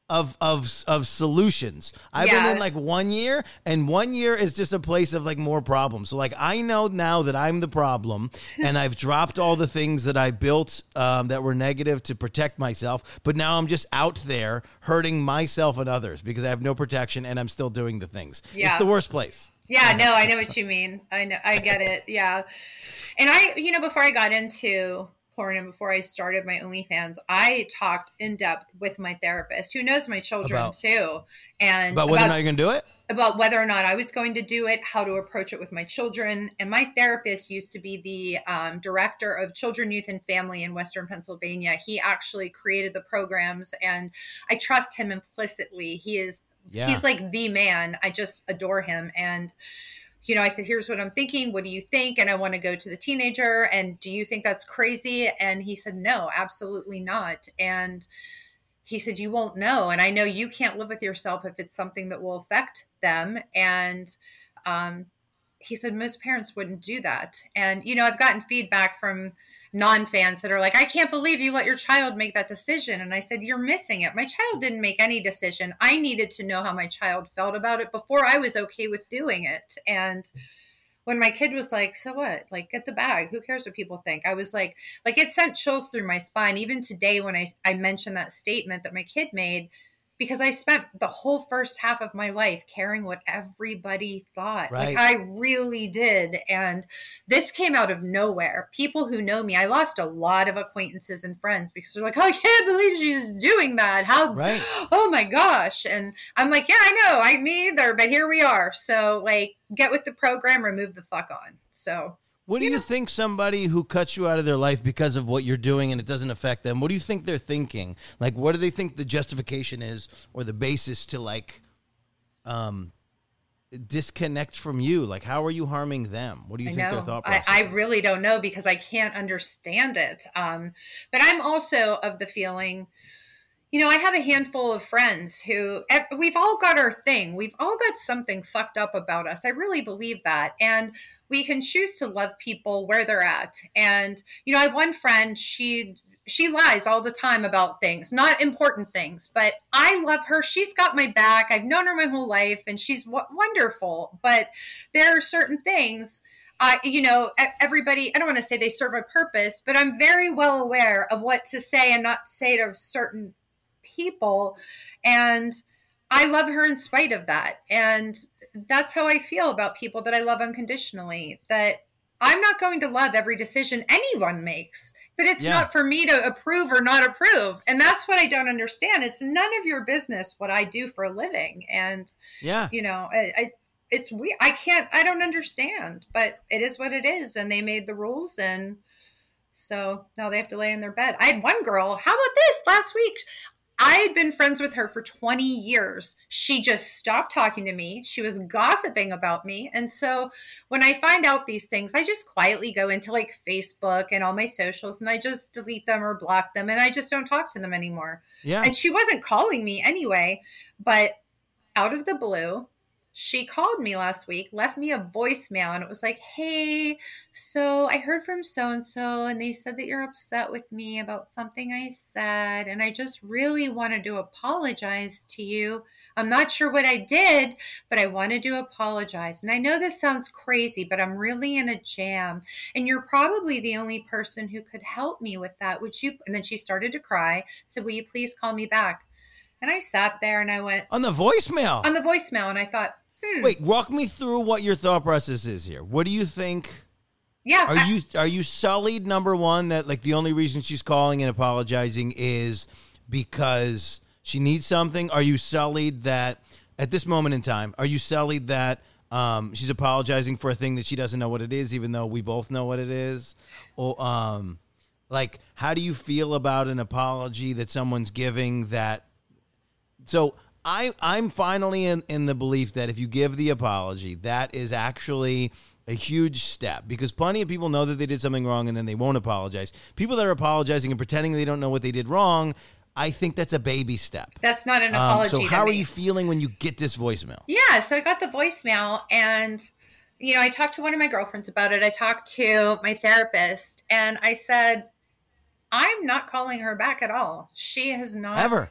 of of of solutions. I've been in like one year and one year is just a place of like more problems. So like I know now that I'm the problem and I've dropped all the things that I built um, that were negative to protect myself, but now I'm just out there hurting myself and others because I have no protection and I'm still doing the things. Yeah. It's the worst place. Yeah, no, I know what you mean. I know, I get it. Yeah, and I, you know, before I got into porn and before I started my OnlyFans, I talked in depth with my therapist, who knows my children About- too, and But whether or not you're going to do it? about whether or not I was going to do it, how to approach it with my children. And my therapist used to be the um, director of children, youth, and family in Western Pennsylvania. He actually created the programs, and I trust him implicitly. He is Yeah. he's like the man. I just adore him. And you know, I said, "Here's what I'm thinking. What do you think?" And I want to go to the teenager. And do you think that's crazy? And he said, "No, absolutely not." And he said, You won't know. And I know you can't live with yourself if it's something that will affect them. And um, he said, Most parents wouldn't do that. And, you know, I've gotten feedback from non fans that are like, I can't believe you let your child make that decision. And I said, You're missing it. My child didn't make any decision. I needed to know how my child felt about it before I was okay with doing it. And, when my kid was like, "So what? Like, get the bag. Who cares what people think?" I was like, like it sent chills through my spine. Even today, when I I mentioned that statement that my kid made, because I spent the whole first half of my life caring what everybody thought. Right. Like I really did, and this came out of nowhere. People who know me, I lost a lot of acquaintances and friends because they're like, oh, "I can't believe she's doing that. How Right. oh my gosh and i'm like yeah i know i me either but here we are so like get with the program or move the fuck on so What do you, think somebody who cuts you out of their life because of what you're doing and it doesn't affect them? What do you think they're thinking? Like, what do they think the justification is or the basis to like, um, disconnect from you? Like, how are you harming them? What do you I think their thought I, process? I is? really don't know because I can't understand it. Um, but I'm also of the feeling, you know, I have a handful of friends who we've all got our thing. We've all got something fucked up about us. I really believe that. And we can choose to love people where they're at. And, you know, I have one friend, she she lies all the time about things, not important things, but I love her. She's got my back. I've known her my whole life and she's w- wonderful. But there are certain things I, you know, everybody, I don't want to say they serve a purpose, but I'm very well aware of what to say and not say to certain people. And I love her in spite of that. And that's how I feel about people that I love unconditionally. That I'm not going to love every decision anyone makes, but it's Yeah. not for me to approve or not approve. And that's what I don't understand. It's none of your business what I do for a living. And yeah. you know I, I it's we i can't i don't understand but it is what it is and they made the rules and so now they have to lay in their bed i had one girl how about this last week i had been friends with her for 20 years. She just stopped talking to me. She was gossiping about me. And so when i find out these things i just quietly go into like facebook and all my socials and i just delete them or block them and i just don't talk to them anymore. Yeah. and she wasn't calling me anyway but out of the blue she called me last week left me a voicemail and it was like hey so i heard from so and so and they said that you're upset with me about something i said and i just really wanted to apologize to you. I'm not sure what i did but i wanted to apologize. And i know this sounds crazy but i'm really in a jam. And you're probably the only person who could help me with that. Would you and then she started to cry said will you please call me back and I sat there and I went On the voicemail. on the voicemail and I thought, hmm, Wait, walk me through what your thought process is here. What do you think? yeah, Are I- you are you sullied? Number one, that like the only reason she's calling and apologizing is because she needs something. Are you sullied that at this moment in time? Are you sullied that um, she's apologizing for a thing that she doesn't know what it is, even though we both know what it is? Or um, like, how do you feel about an apology that someone's giving that so I I'm finally in, in the belief that if you give the apology, that is actually a huge step because plenty of people know that they did something wrong and then they won't apologize. People that are apologizing and pretending they don't know what they did wrong, I think that's a baby step. That's not an apology. Um, so how are you feeling when you get this voicemail? Yeah, so I got the voicemail and you know, I talked to one of my girlfriends about it. I talked to my therapist and I said I'm not calling her back at all. She has not Ever.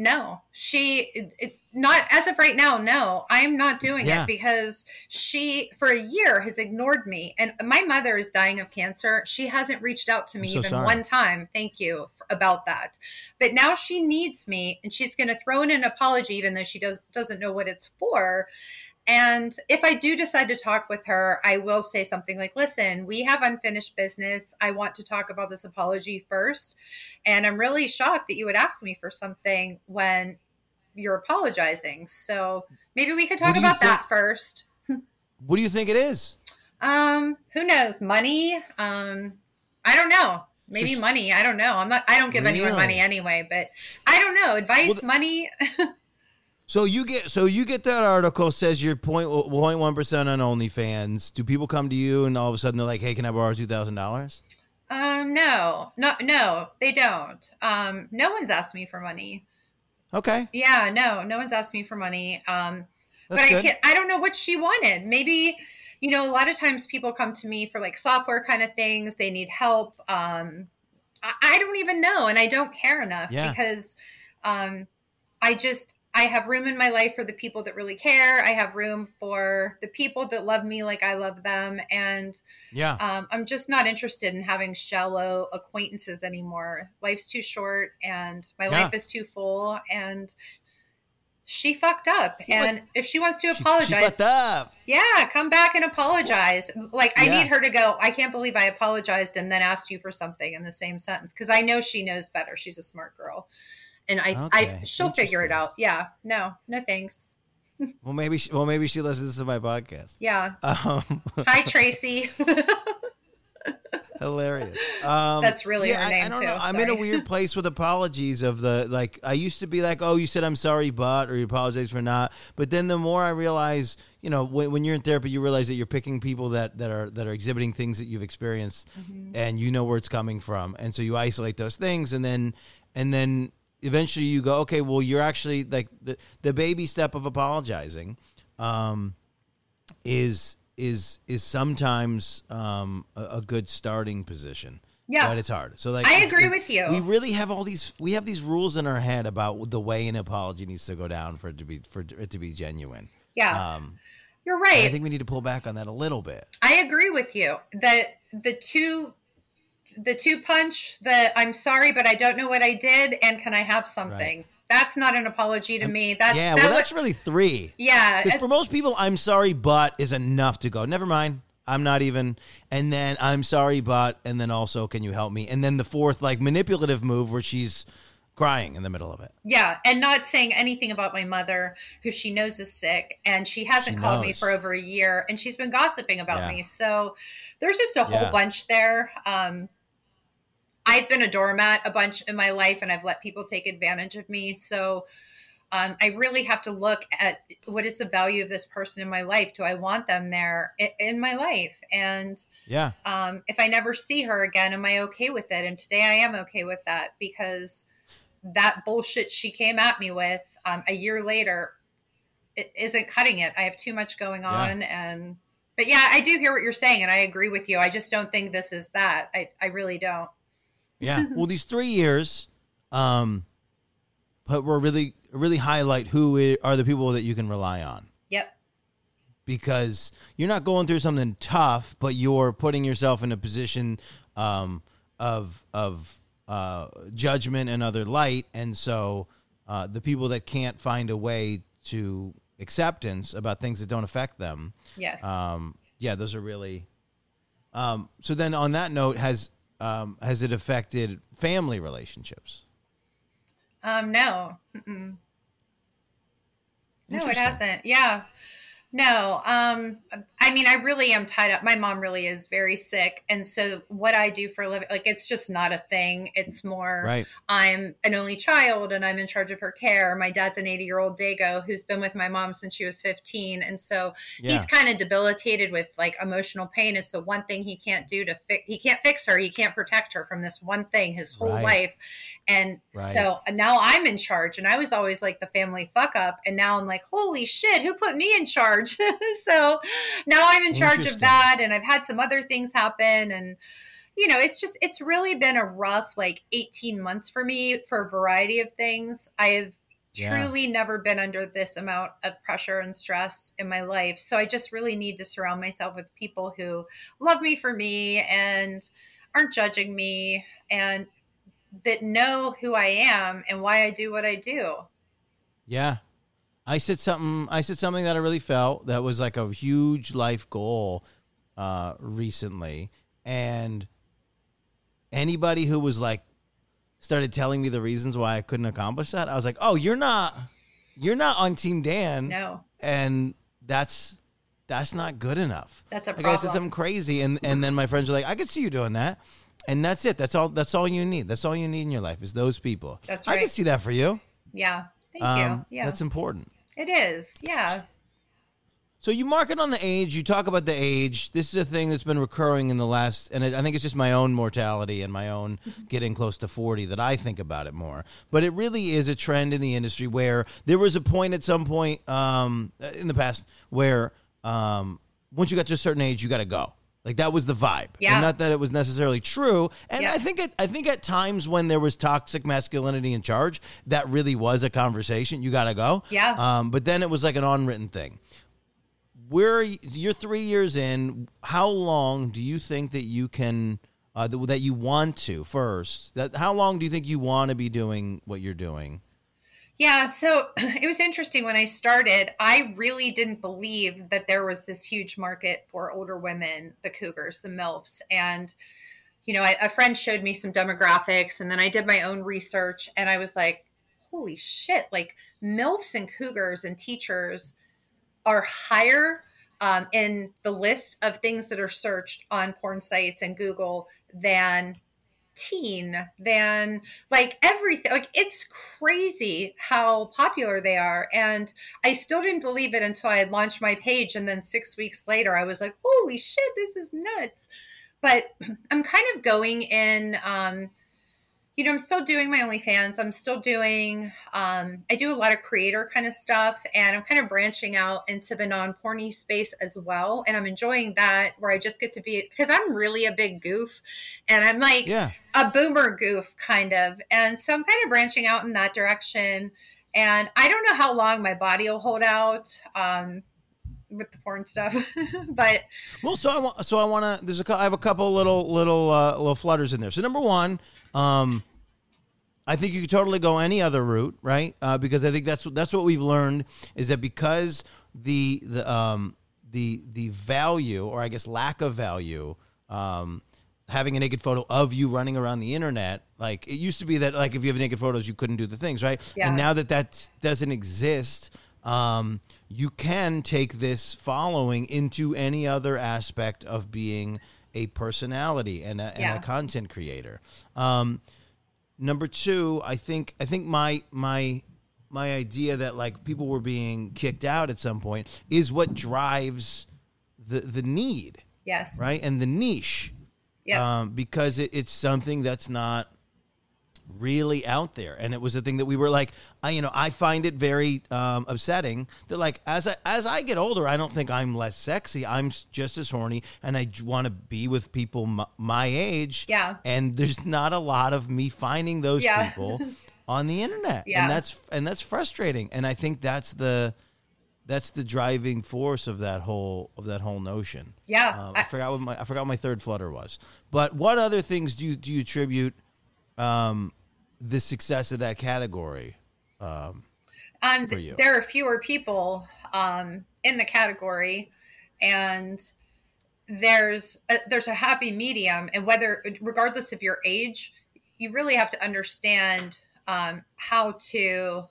No, she it, not as of right now. No, I'm not doing Yeah. it because she for a year has ignored me. And my mother is dying of cancer. She hasn't reached out to me so even sorry. one time. Thank you f about that. But now she needs me, and she's going to throw in an apology, even though she does doesn't know what it's for. And if I do decide to talk with her, I will say something like, listen, we have unfinished business. I want to talk about this apology first. And I'm really shocked that you would ask me for something when you're apologizing. So maybe we could talk about that first. What do you think it is? Um, who knows? Money? Um, I don't know. Maybe Just- money. I don't know. I'm not I don't give anyone money anyway, but I don't know. Advice, Well, money. So you get so you get that article says you're point point one percent on OnlyFans. Do people come to you and all of a sudden they're like, "Hey, can I borrow two thousand dollars?" um, no. No, no, they don't. Um, no one's asked me for money. Okay, Yeah, no, no one's asked me for money. Um, that's but I can't, I don't know what she wanted. Maybe, you know, a lot of times people come to me for like software kind of things. They need help. Um, I, I don't even know, and I don't care enough Yeah. because, um, I just I have room in my life for the people that really care. I have room for the people that love me like I love them, and yeah, um, I'm just not interested in having shallow acquaintances anymore. Life's too short, and my Yeah. life is too full. And she fucked up. Yeah, and if she wants to She- apologize, She, fucked up. yeah, come back and apologize. Like I Yeah. need her to go. I can't believe I apologized and then asked you for something in the same sentence because I know she knows better. She's a smart girl, and I, Okay, I, she'll figure it out. Yeah, no, no thanks. Well, maybe she, well maybe she listens to my podcast. Yeah. Um, Hi, Tracy. hilarious. Um, That's really yeah, her I- name, I, don't too. know. I'm in a weird place with apologies. Of the like, I used to be like, "Oh, you said I'm sorry, but," or "You apologize for not." But then the more I realize, you know, when, when you're in therapy, you realize that you're picking people that that are that are exhibiting things that you've experienced, Mm-hmm. and you know where it's coming from, and so you isolate those things, and then and then eventually you go, okay, well, you're actually like the the baby step of apologizing. Um, is is is sometimes um, a, a good starting position. Yeah. but it's hard. So like, I agree with you. We really have all these. We have these rules in our head about the way an apology needs to go down for it to be for it to be genuine. yeah, Um, you're right. I think we need to pull back on that a little bit. I agree with you that the two the two punch the I'm sorry but I don't know what I did and can I have something. That's not an apology to me. That's yeah, that well, was- that's really three. yeah. Because for most people, I'm sorry, but is enough to go. Never mind. I'm not even. And then I'm sorry, but, and then also, can you help me? And then the fourth, like manipulative move where she's crying in the middle of it. Yeah, and not saying anything about my mother, who she knows is sick, and she hasn't She called me for over a year, and she's been gossiping about Yeah. me. So there's just a whole Yeah. bunch there. Um, I've been a doormat a bunch in my life, and I've let people take advantage of me. So um, I really have to look at what is the value of this person in my life. Do I want them there in my life? And Yeah. um, if I never see her again, am I okay with it? And today I am okay with that because that bullshit she came at me with um, a year later it isn't cutting it. I have too much going Yeah. on, and but yeah, I do hear what you're saying, and I agree with you. I just don't think this is that. I I really don't. Yeah. well, these three years, um, but we're really, really highlight who are the people that you can rely on. Yep. because you're not going through something tough, but you're putting yourself in a position um, of of uh, judgment and other light, and so uh, the people that can't find a way to acceptance about things that don't affect them, Yes. um, yeah, those are really. Um, so then, on that note, has um, has it affected family relationships? Um, no. Mm-mm. No, it hasn't. Yeah. No, um, I mean, I really am tied up. My mom really is very sick, and so what I do for a living, like, it's just not a thing. It's more, Right. I'm an only child, and I'm in charge of her care. My dad's an 80 year old Dago who's been with my mom since she was 15, and so Yeah. he's kind of debilitated with like emotional pain. It's the one thing he can't do to fix. He can't fix her. He can't protect her from this one thing his whole Right. life, and Right. so now I'm in charge. And I was always like the family fuck up, and now I'm like, holy shit, who put me in charge? so now I'm in charge of that, and I've had some other things happen, and you know, it's just it's really been a rough like 18 months for me for a variety of things. I've Yeah. truly never been under this amount of pressure and stress in my life. So I just really need to surround myself with people who love me for me and aren't judging me and that know who I am and why I do what I do. Yeah. I said something I said something that I really felt that was like a huge life goal uh recently and anybody who was like started telling me the reasons why I couldn't accomplish that I was like, "Oh, you're not you're not on team Dan." No, And that's that's not good enough. that's a Like I said something crazy and and then my friends were like, "I could see you doing that." And that's it. That's all that's all you need. That's all you need in your life is those people. That's right. I can see that for you. yeah. Thank Um, you. Yeah. That's important. It is. Yeah. So you market on the age. You talk about the age. This is a thing that's been recurring in the last, and I I think it's just my own mortality and my own getting close to forty that I think about it more. But it really is a trend in the industry where there was a point at some point um, in the past where um, once you got to a certain age, you got to go. Like that was the vibe. Yeah. And not that it was necessarily true. And Yeah. I think it, I think at times when there was toxic masculinity in charge, that really was a conversation. You got to go. Yeah. Um, but then it was like an unwritten thing where you're three years in how long do you think that you can uh, that, that you want to first that how long do you think you want to be doing what you're doing Yeah, so it was interesting when I started. I really didn't believe that there was this huge market for older women, the cougars, the MILFs. And, you know, I, a friend showed me some demographics, and then I did my own research, and I was like, holy shit, like MILFs and cougars and teachers are higher um, in the list of things that are searched on porn sites and Google than teen than like everything like it's crazy how popular they are and i still didn't believe it until i had launched my page and then six weeks later i was like holy shit this is nuts. But i'm kind of going in um you know i'm still doing my onlyfans. I'm still doing um i do a lot of creator kind of stuff and i'm kind of branching out into the non-porny space as well and i'm enjoying that where i just get to be because i'm really a big goof and i'm like yeah. a boomer goof kind of and so i'm kind of branching out in that direction and i don't know how long my body will hold out um with the porn stuff but well so i want so i want to there's a i have a couple little little uh, little flutters in there. So number one um I think you could totally go any other route, right? Uh, because I think that's what that's what we've learned is that because the the um the the value or I guess lack of value um having a naked photo of you running around the internet like it used to be that like if you have naked photos you couldn't do the things right Yeah. and now that that doesn't exist um, you can take this following into any other aspect of being a personality and a, and Yeah. a content creator um, number two i think i think my my my idea that like people were being kicked out at some point is what drives the the need yes. right? And the niche. Yeah um, because it, it's something that's not really out there and it was a thing that we were like I, you know i find it very um, upsetting that like as I, as I get older i don't think i'm less sexy i'm just as horny and i want to be with people m- my age Yeah. and there's not a lot of me finding those Yeah. people on the internet Yeah. and that's and that's frustrating and i think that's the that's the driving force of that whole of that whole notion Yeah, um, I, I- forgot what my I forgot what my third flutter was. But what other things do you do you attribute um, the success of that category? Um, um, for you? there are fewer people um, in the category and there's a, there's a happy medium and whether regardless of your age you really have to understand um, how to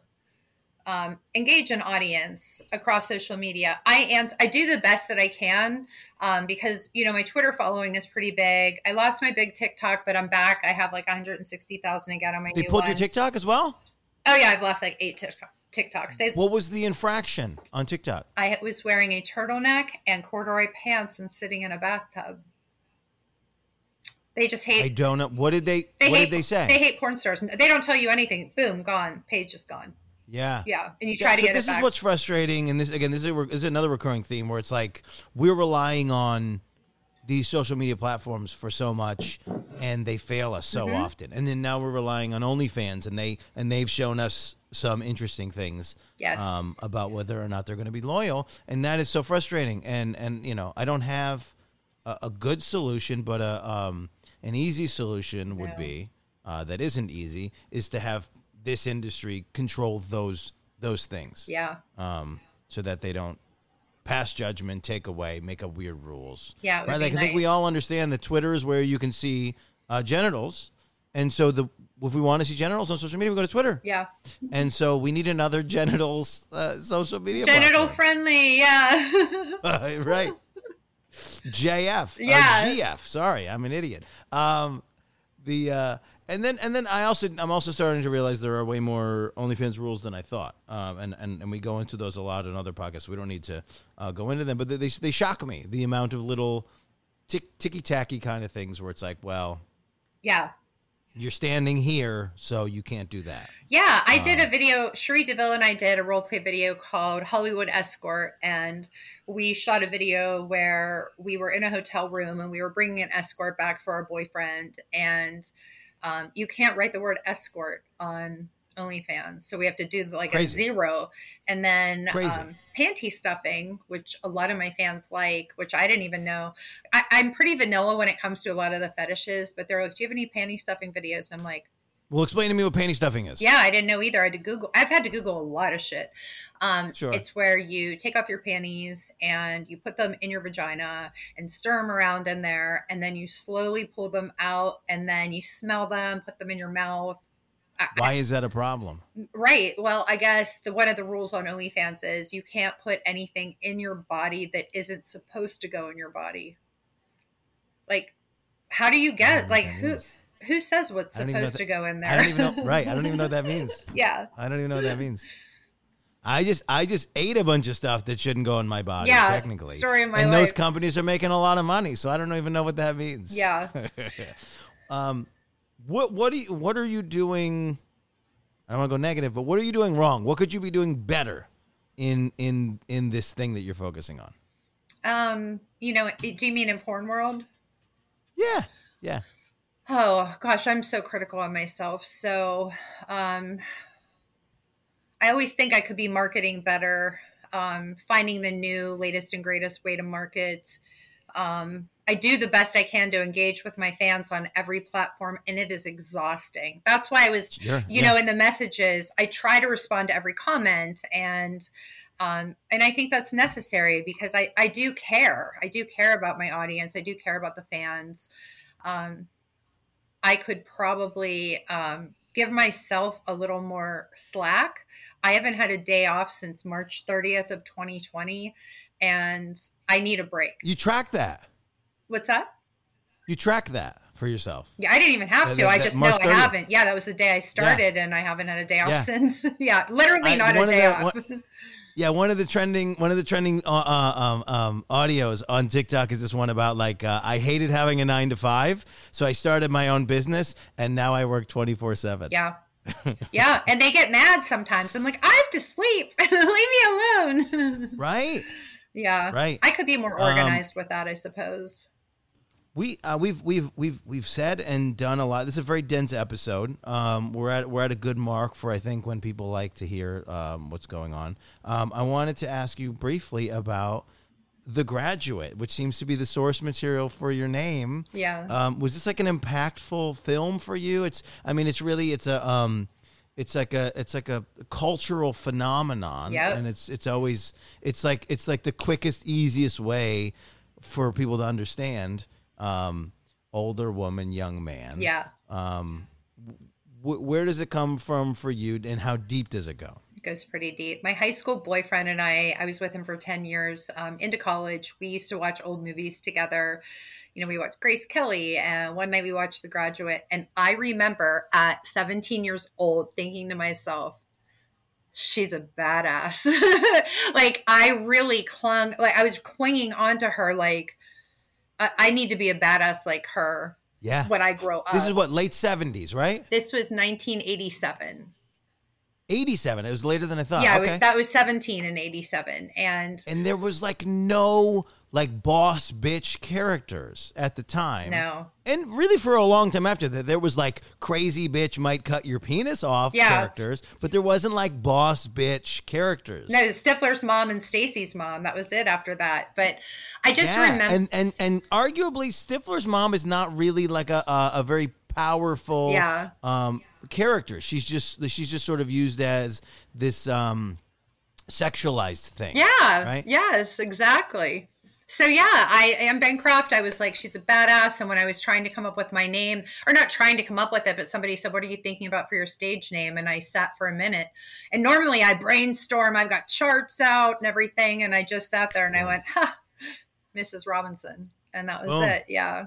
um, engage an audience across social media. I and I do the best that I can um, because you know my Twitter following is pretty big. I lost my big TikTok, but I'm back. I have like 160,000 again on my They new pulled one. your TikTok as well. oh yeah, I've lost like eight TikTok, TikToks. They, What was the infraction on TikTok? I was wearing a turtleneck and corduroy pants and sitting in a bathtub. They just hate. I don't know. What did they? they what hate, did they say? They hate porn stars. They don't tell you anything. Boom, gone. Page is gone. Yeah. Yeah, and you Yeah, try to so get this is what's frustrating, and this again, this is, a, this is another recurring theme where it's like we're relying on these social media platforms for so much, and they fail us so Mm-hmm. often. And then now we're relying on OnlyFans, and they and they've shown us some interesting things Yes. um, about whether or not they're going to be loyal, and that is so frustrating. And and you know, I don't have a, a good solution, but a um, an easy solution would No. be uh, that isn't easy is to have this industry control those those things yeah, um, so that they don't pass judgment, take away, make up weird rules. Yeah, right. Like I think we all understand that Twitter is where you can see uh, genitals, and so the if we want to see genitals on social media, we go to Twitter, yeah. and so we need another genitals uh, social media Genital platform. friendly. Yeah. right. JF. Yeah. GF. Sorry, I'm an idiot. Um, the uh, and then and then I also I'm also starting to realize there are way more OnlyFans rules than I thought. Um, and and and we go into those a lot in other podcasts. We don't need to uh, go into them, but they they, they shock me the amount of little tick ticky tacky kind of things where it's like, well, yeah. you're standing here, so you can't do that. Yeah, I did Um, a video. Cherie DeVille and I did a role play video called Hollywood Escort, and we shot a video where we were in a hotel room and we were bringing an escort back for our boyfriend, and um, you can't write the word escort on OnlyFans, so we have to do like Crazy. a zero, and then um, panty stuffing, which a lot of my fans like, which I didn't even know. I, I'm pretty vanilla when it comes to a lot of the fetishes, but they're like, "Do you have any panty stuffing videos?" And I'm like. Well, explain to me what panty stuffing is. Yeah, I didn't know either. I had to Google. I've had to Google a lot of shit. Um, Sure. It's where you take off your panties and you put them in your vagina and stir them around in there, and then you slowly pull them out, and then you smell them, put them in your mouth. I- Why is that a problem? Right. Well, I guess the one of the rules on OnlyFans is you can't put anything in your body that isn't supposed to go in your body. Like, how do you get it? Like, what who. Who says what's I don't even know supposed to go in there? I don't even know. Right. I don't even know what that means. yeah. I don't even know what that means. I just I just ate a bunch of stuff that shouldn't go in my body. Yeah, technically, story of my and those companies are making a lot of money, so I don't even know what that means. Yeah. um, what what do you what are you doing? I don't want to go negative, but what are you doing wrong? What could you be doing better in in in this thing that you're focusing on? Um, you know, do you mean in porn world? Yeah, yeah. Oh gosh, I'm so critical on myself. So, um, I always think I could be marketing better, um, finding the new, latest, and greatest way to market. Um, I do the best I can to engage with my fans on every platform, and it is exhausting. That's why I was Sure. you yeah. know in the messages i try to respond to every comment and um, and i think that's necessary because i i do care i do care about my audience i do care about the fans um, i could probably um, give myself a little more slack i haven't had a day off since march 30th of 2020 and i need a break you track that. what's that You track that for yourself. yeah, I didn't even have That- to. that- I just know I haven't. Yeah, that was the day I started, and I haven't had a day off Yeah. since. yeah, literally I- not a day the- off. one- Yeah, one of the trending one of the trending uh, uh, um, um, audios on TikTok is this one about like uh, I hated having a nine to five, so I started my own business, and now I work twenty four seven. yeah, yeah, and they get mad sometimes. I'm like, I have to sleep. Leave me alone. Right. yeah, Right. I could be more Um, organized with that, I suppose. We uh, we've we've we've we've said and done a lot. This is a very dense episode. Um, we're at we're at a good mark for I think when people like to hear um, what's going on. Um, I wanted to ask you briefly about the graduate, which seems to be the source material for your name. Yeah. Um, was this like an impactful film for you? It's I mean it's really it's a um, it's like a it's like a cultural phenomenon. Yep. And it's it's always it's like it's like the quickest easiest way for people to understand um, older woman, young man. yeah. Um, wh- where does it come from for you, and how deep does it go? It goes pretty deep. My high school boyfriend and I, I was with him for 10 years um, into college. We used to watch old movies together. You know, we watched Grace Kelly, and one night we watched The Graduate. And I remember at 17 years old thinking to myself, she's a badass. like, I really clung, like, I was clinging onto her, like, I, I need to be a badass like her. Yeah. When I grow up. This is what, late 70s, right? This was 1987. 87. It was later than I thought. Yeah, okay. was, that was 17 and 87. And and there was like no like boss bitch characters at the time. No. And really for a long time after that, there was like crazy bitch might cut your penis off Yeah. characters, but there wasn't like boss bitch characters. no, Stifler's mom and Stacy's mom. That was it after that. But I just Yeah, remember. And and and arguably Stifler's mom is not really like a a, a very powerful Yeah. um character. She's just she's just sort of used as this um sexualized thing. yeah. Right? Yes, exactly. So yeah, Anne Bancroft. I was like, she's a badass. And when I was trying to come up with my name, or not trying to come up with it, but somebody said, "What are you thinking about for your stage name?" And I sat for a minute. And normally I brainstorm. I've got charts out and everything, and I just sat there and I went, "Ha, Mrs. Robinson," and that was Boom. it. Yeah.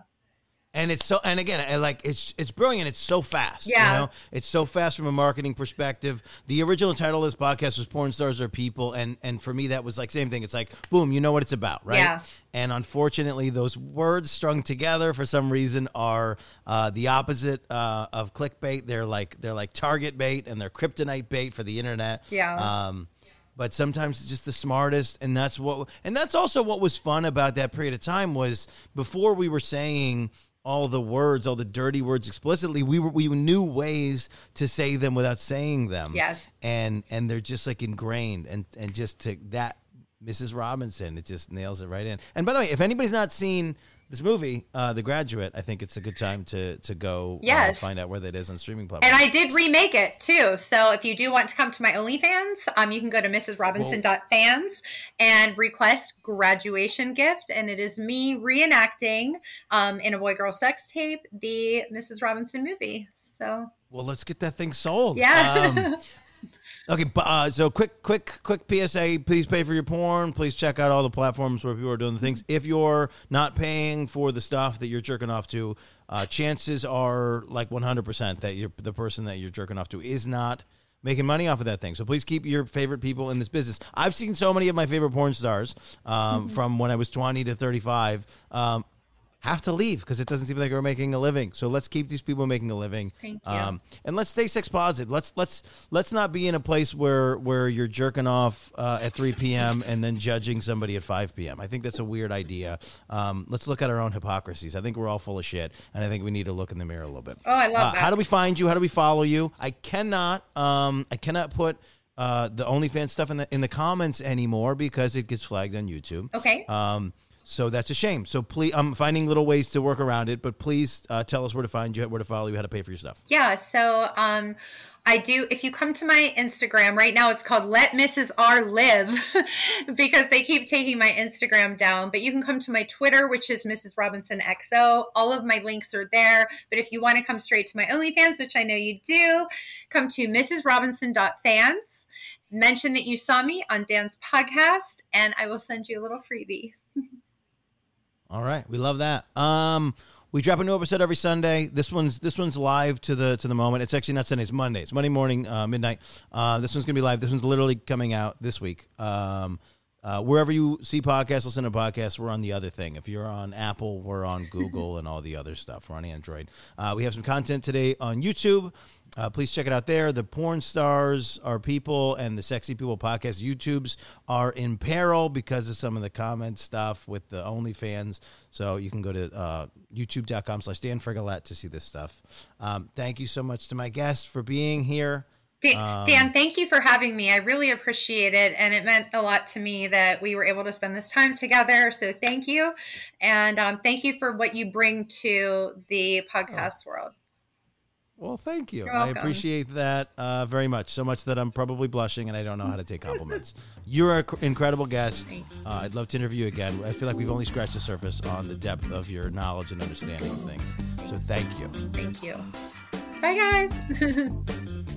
And it's so and again like it's it's brilliant. It's so fast Yeah. you know? It's so fast from a marketing perspective. The original title of this podcast was porn stars are people. And and for me that was like same thing. It's like boom you know what it's about right? Yeah. and unfortunately those words strung together for some reason are uh, the opposite uh, of clickbait. They're like they're like target bait and they're kryptonite bait for the internet. Yeah. um but sometimes it's just the smartest. And that's what and that's also what was fun about that period of time was before we were saying all the words all the dirty words explicitly. We were we knew ways to say them without saying them. Yes. and and they're just like ingrained. And and just to that mrs robinson it just nails it right in. And by the way if anybody's not seen this movie uh the graduate i think it's a good time to to go uh, Yes. find out where that is on streaming platforms And I did remake it too. So if you do want to come to my OnlyFans, um, you can go to mrsrobinson.fans and request graduation gift. And it is me reenacting um, in a boy girl sex tape the Mrs. Robinson movie. So well let's get that thing sold yeah. Um, Okay, but, uh, so quick, quick, quick PSA. Please pay for your porn. Please check out all the platforms where people are doing the things. If you're not paying for the stuff that you're jerking off to, uh, chances are like 100% that you're, the person that you're jerking off to is not making money off of that thing. So please keep your favorite people in this business. I've seen so many of my favorite porn stars um, from when I was 20 to 35. Um, have to leave because it doesn't seem like we're making a living. So let's keep these people making a living. Thank you. Um, and let's stay sex positive. Let's let's let's not be in a place where where you're jerking off uh, at 3 p.m. and then judging somebody at 5 p.m. I think that's a weird idea. Um, let's look at our own hypocrisies. I think we're all full of shit, and I think we need to look in the mirror a little bit. Oh, I love Uh, that. How do we find you? How do we follow you? I cannot um, I cannot put. Uh, the OnlyFans stuff in the in the comments anymore because it gets flagged on YouTube. Okay. Um, so that's a shame. So please, I'm finding little ways to work around it, but please uh, tell us where to find you, where to follow you, how to pay for your stuff. Yeah, so um I do if you come to my Instagram right now it's called Let Mrs. R Live because they keep taking my Instagram down, but you can come to my Twitter which is Mrs. Robinson XO. All of my links are there, but if you want to come straight to my OnlyFans, which I know you do, come to mrsrobinson.fans. Mention that you saw me on Dan's podcast and I will send you a little freebie. All right, we love that. Um, we drop a new episode every Sunday. This one's this one's live to the to the moment. It's actually not Sunday. It's Monday. It's Monday morning, uh, midnight. Uh, this one's gonna be live. This one's literally coming out this week. Um, uh, wherever you see podcasts, listen to podcasts. We're on the other thing. If you're on Apple, we're on Google and all the other stuff. We're on Android. Uh, we have some content today on YouTube. Uh, please check it out there. The porn stars are people, and the sexy people podcast YouTubes are in peril because of some of the comment stuff with the OnlyFans. So you can go to uh, youtube.com slash Dan Frigolette to see this stuff. Um, thank you so much to my guest for being here. Dan, Um, Dan, thank you for having me. I really appreciate it. And it meant a lot to me that we were able to spend this time together. So thank you. And um, thank you for what you bring to the podcast world. Well, thank you. I appreciate that uh, very much. So much that I'm probably blushing and I don't know how to take compliments. You're an incredible guest. Uh, I'd love to interview you again. I feel like we've only scratched the surface on the depth of your knowledge and understanding of things. So thank you. Thank you. Bye, guys.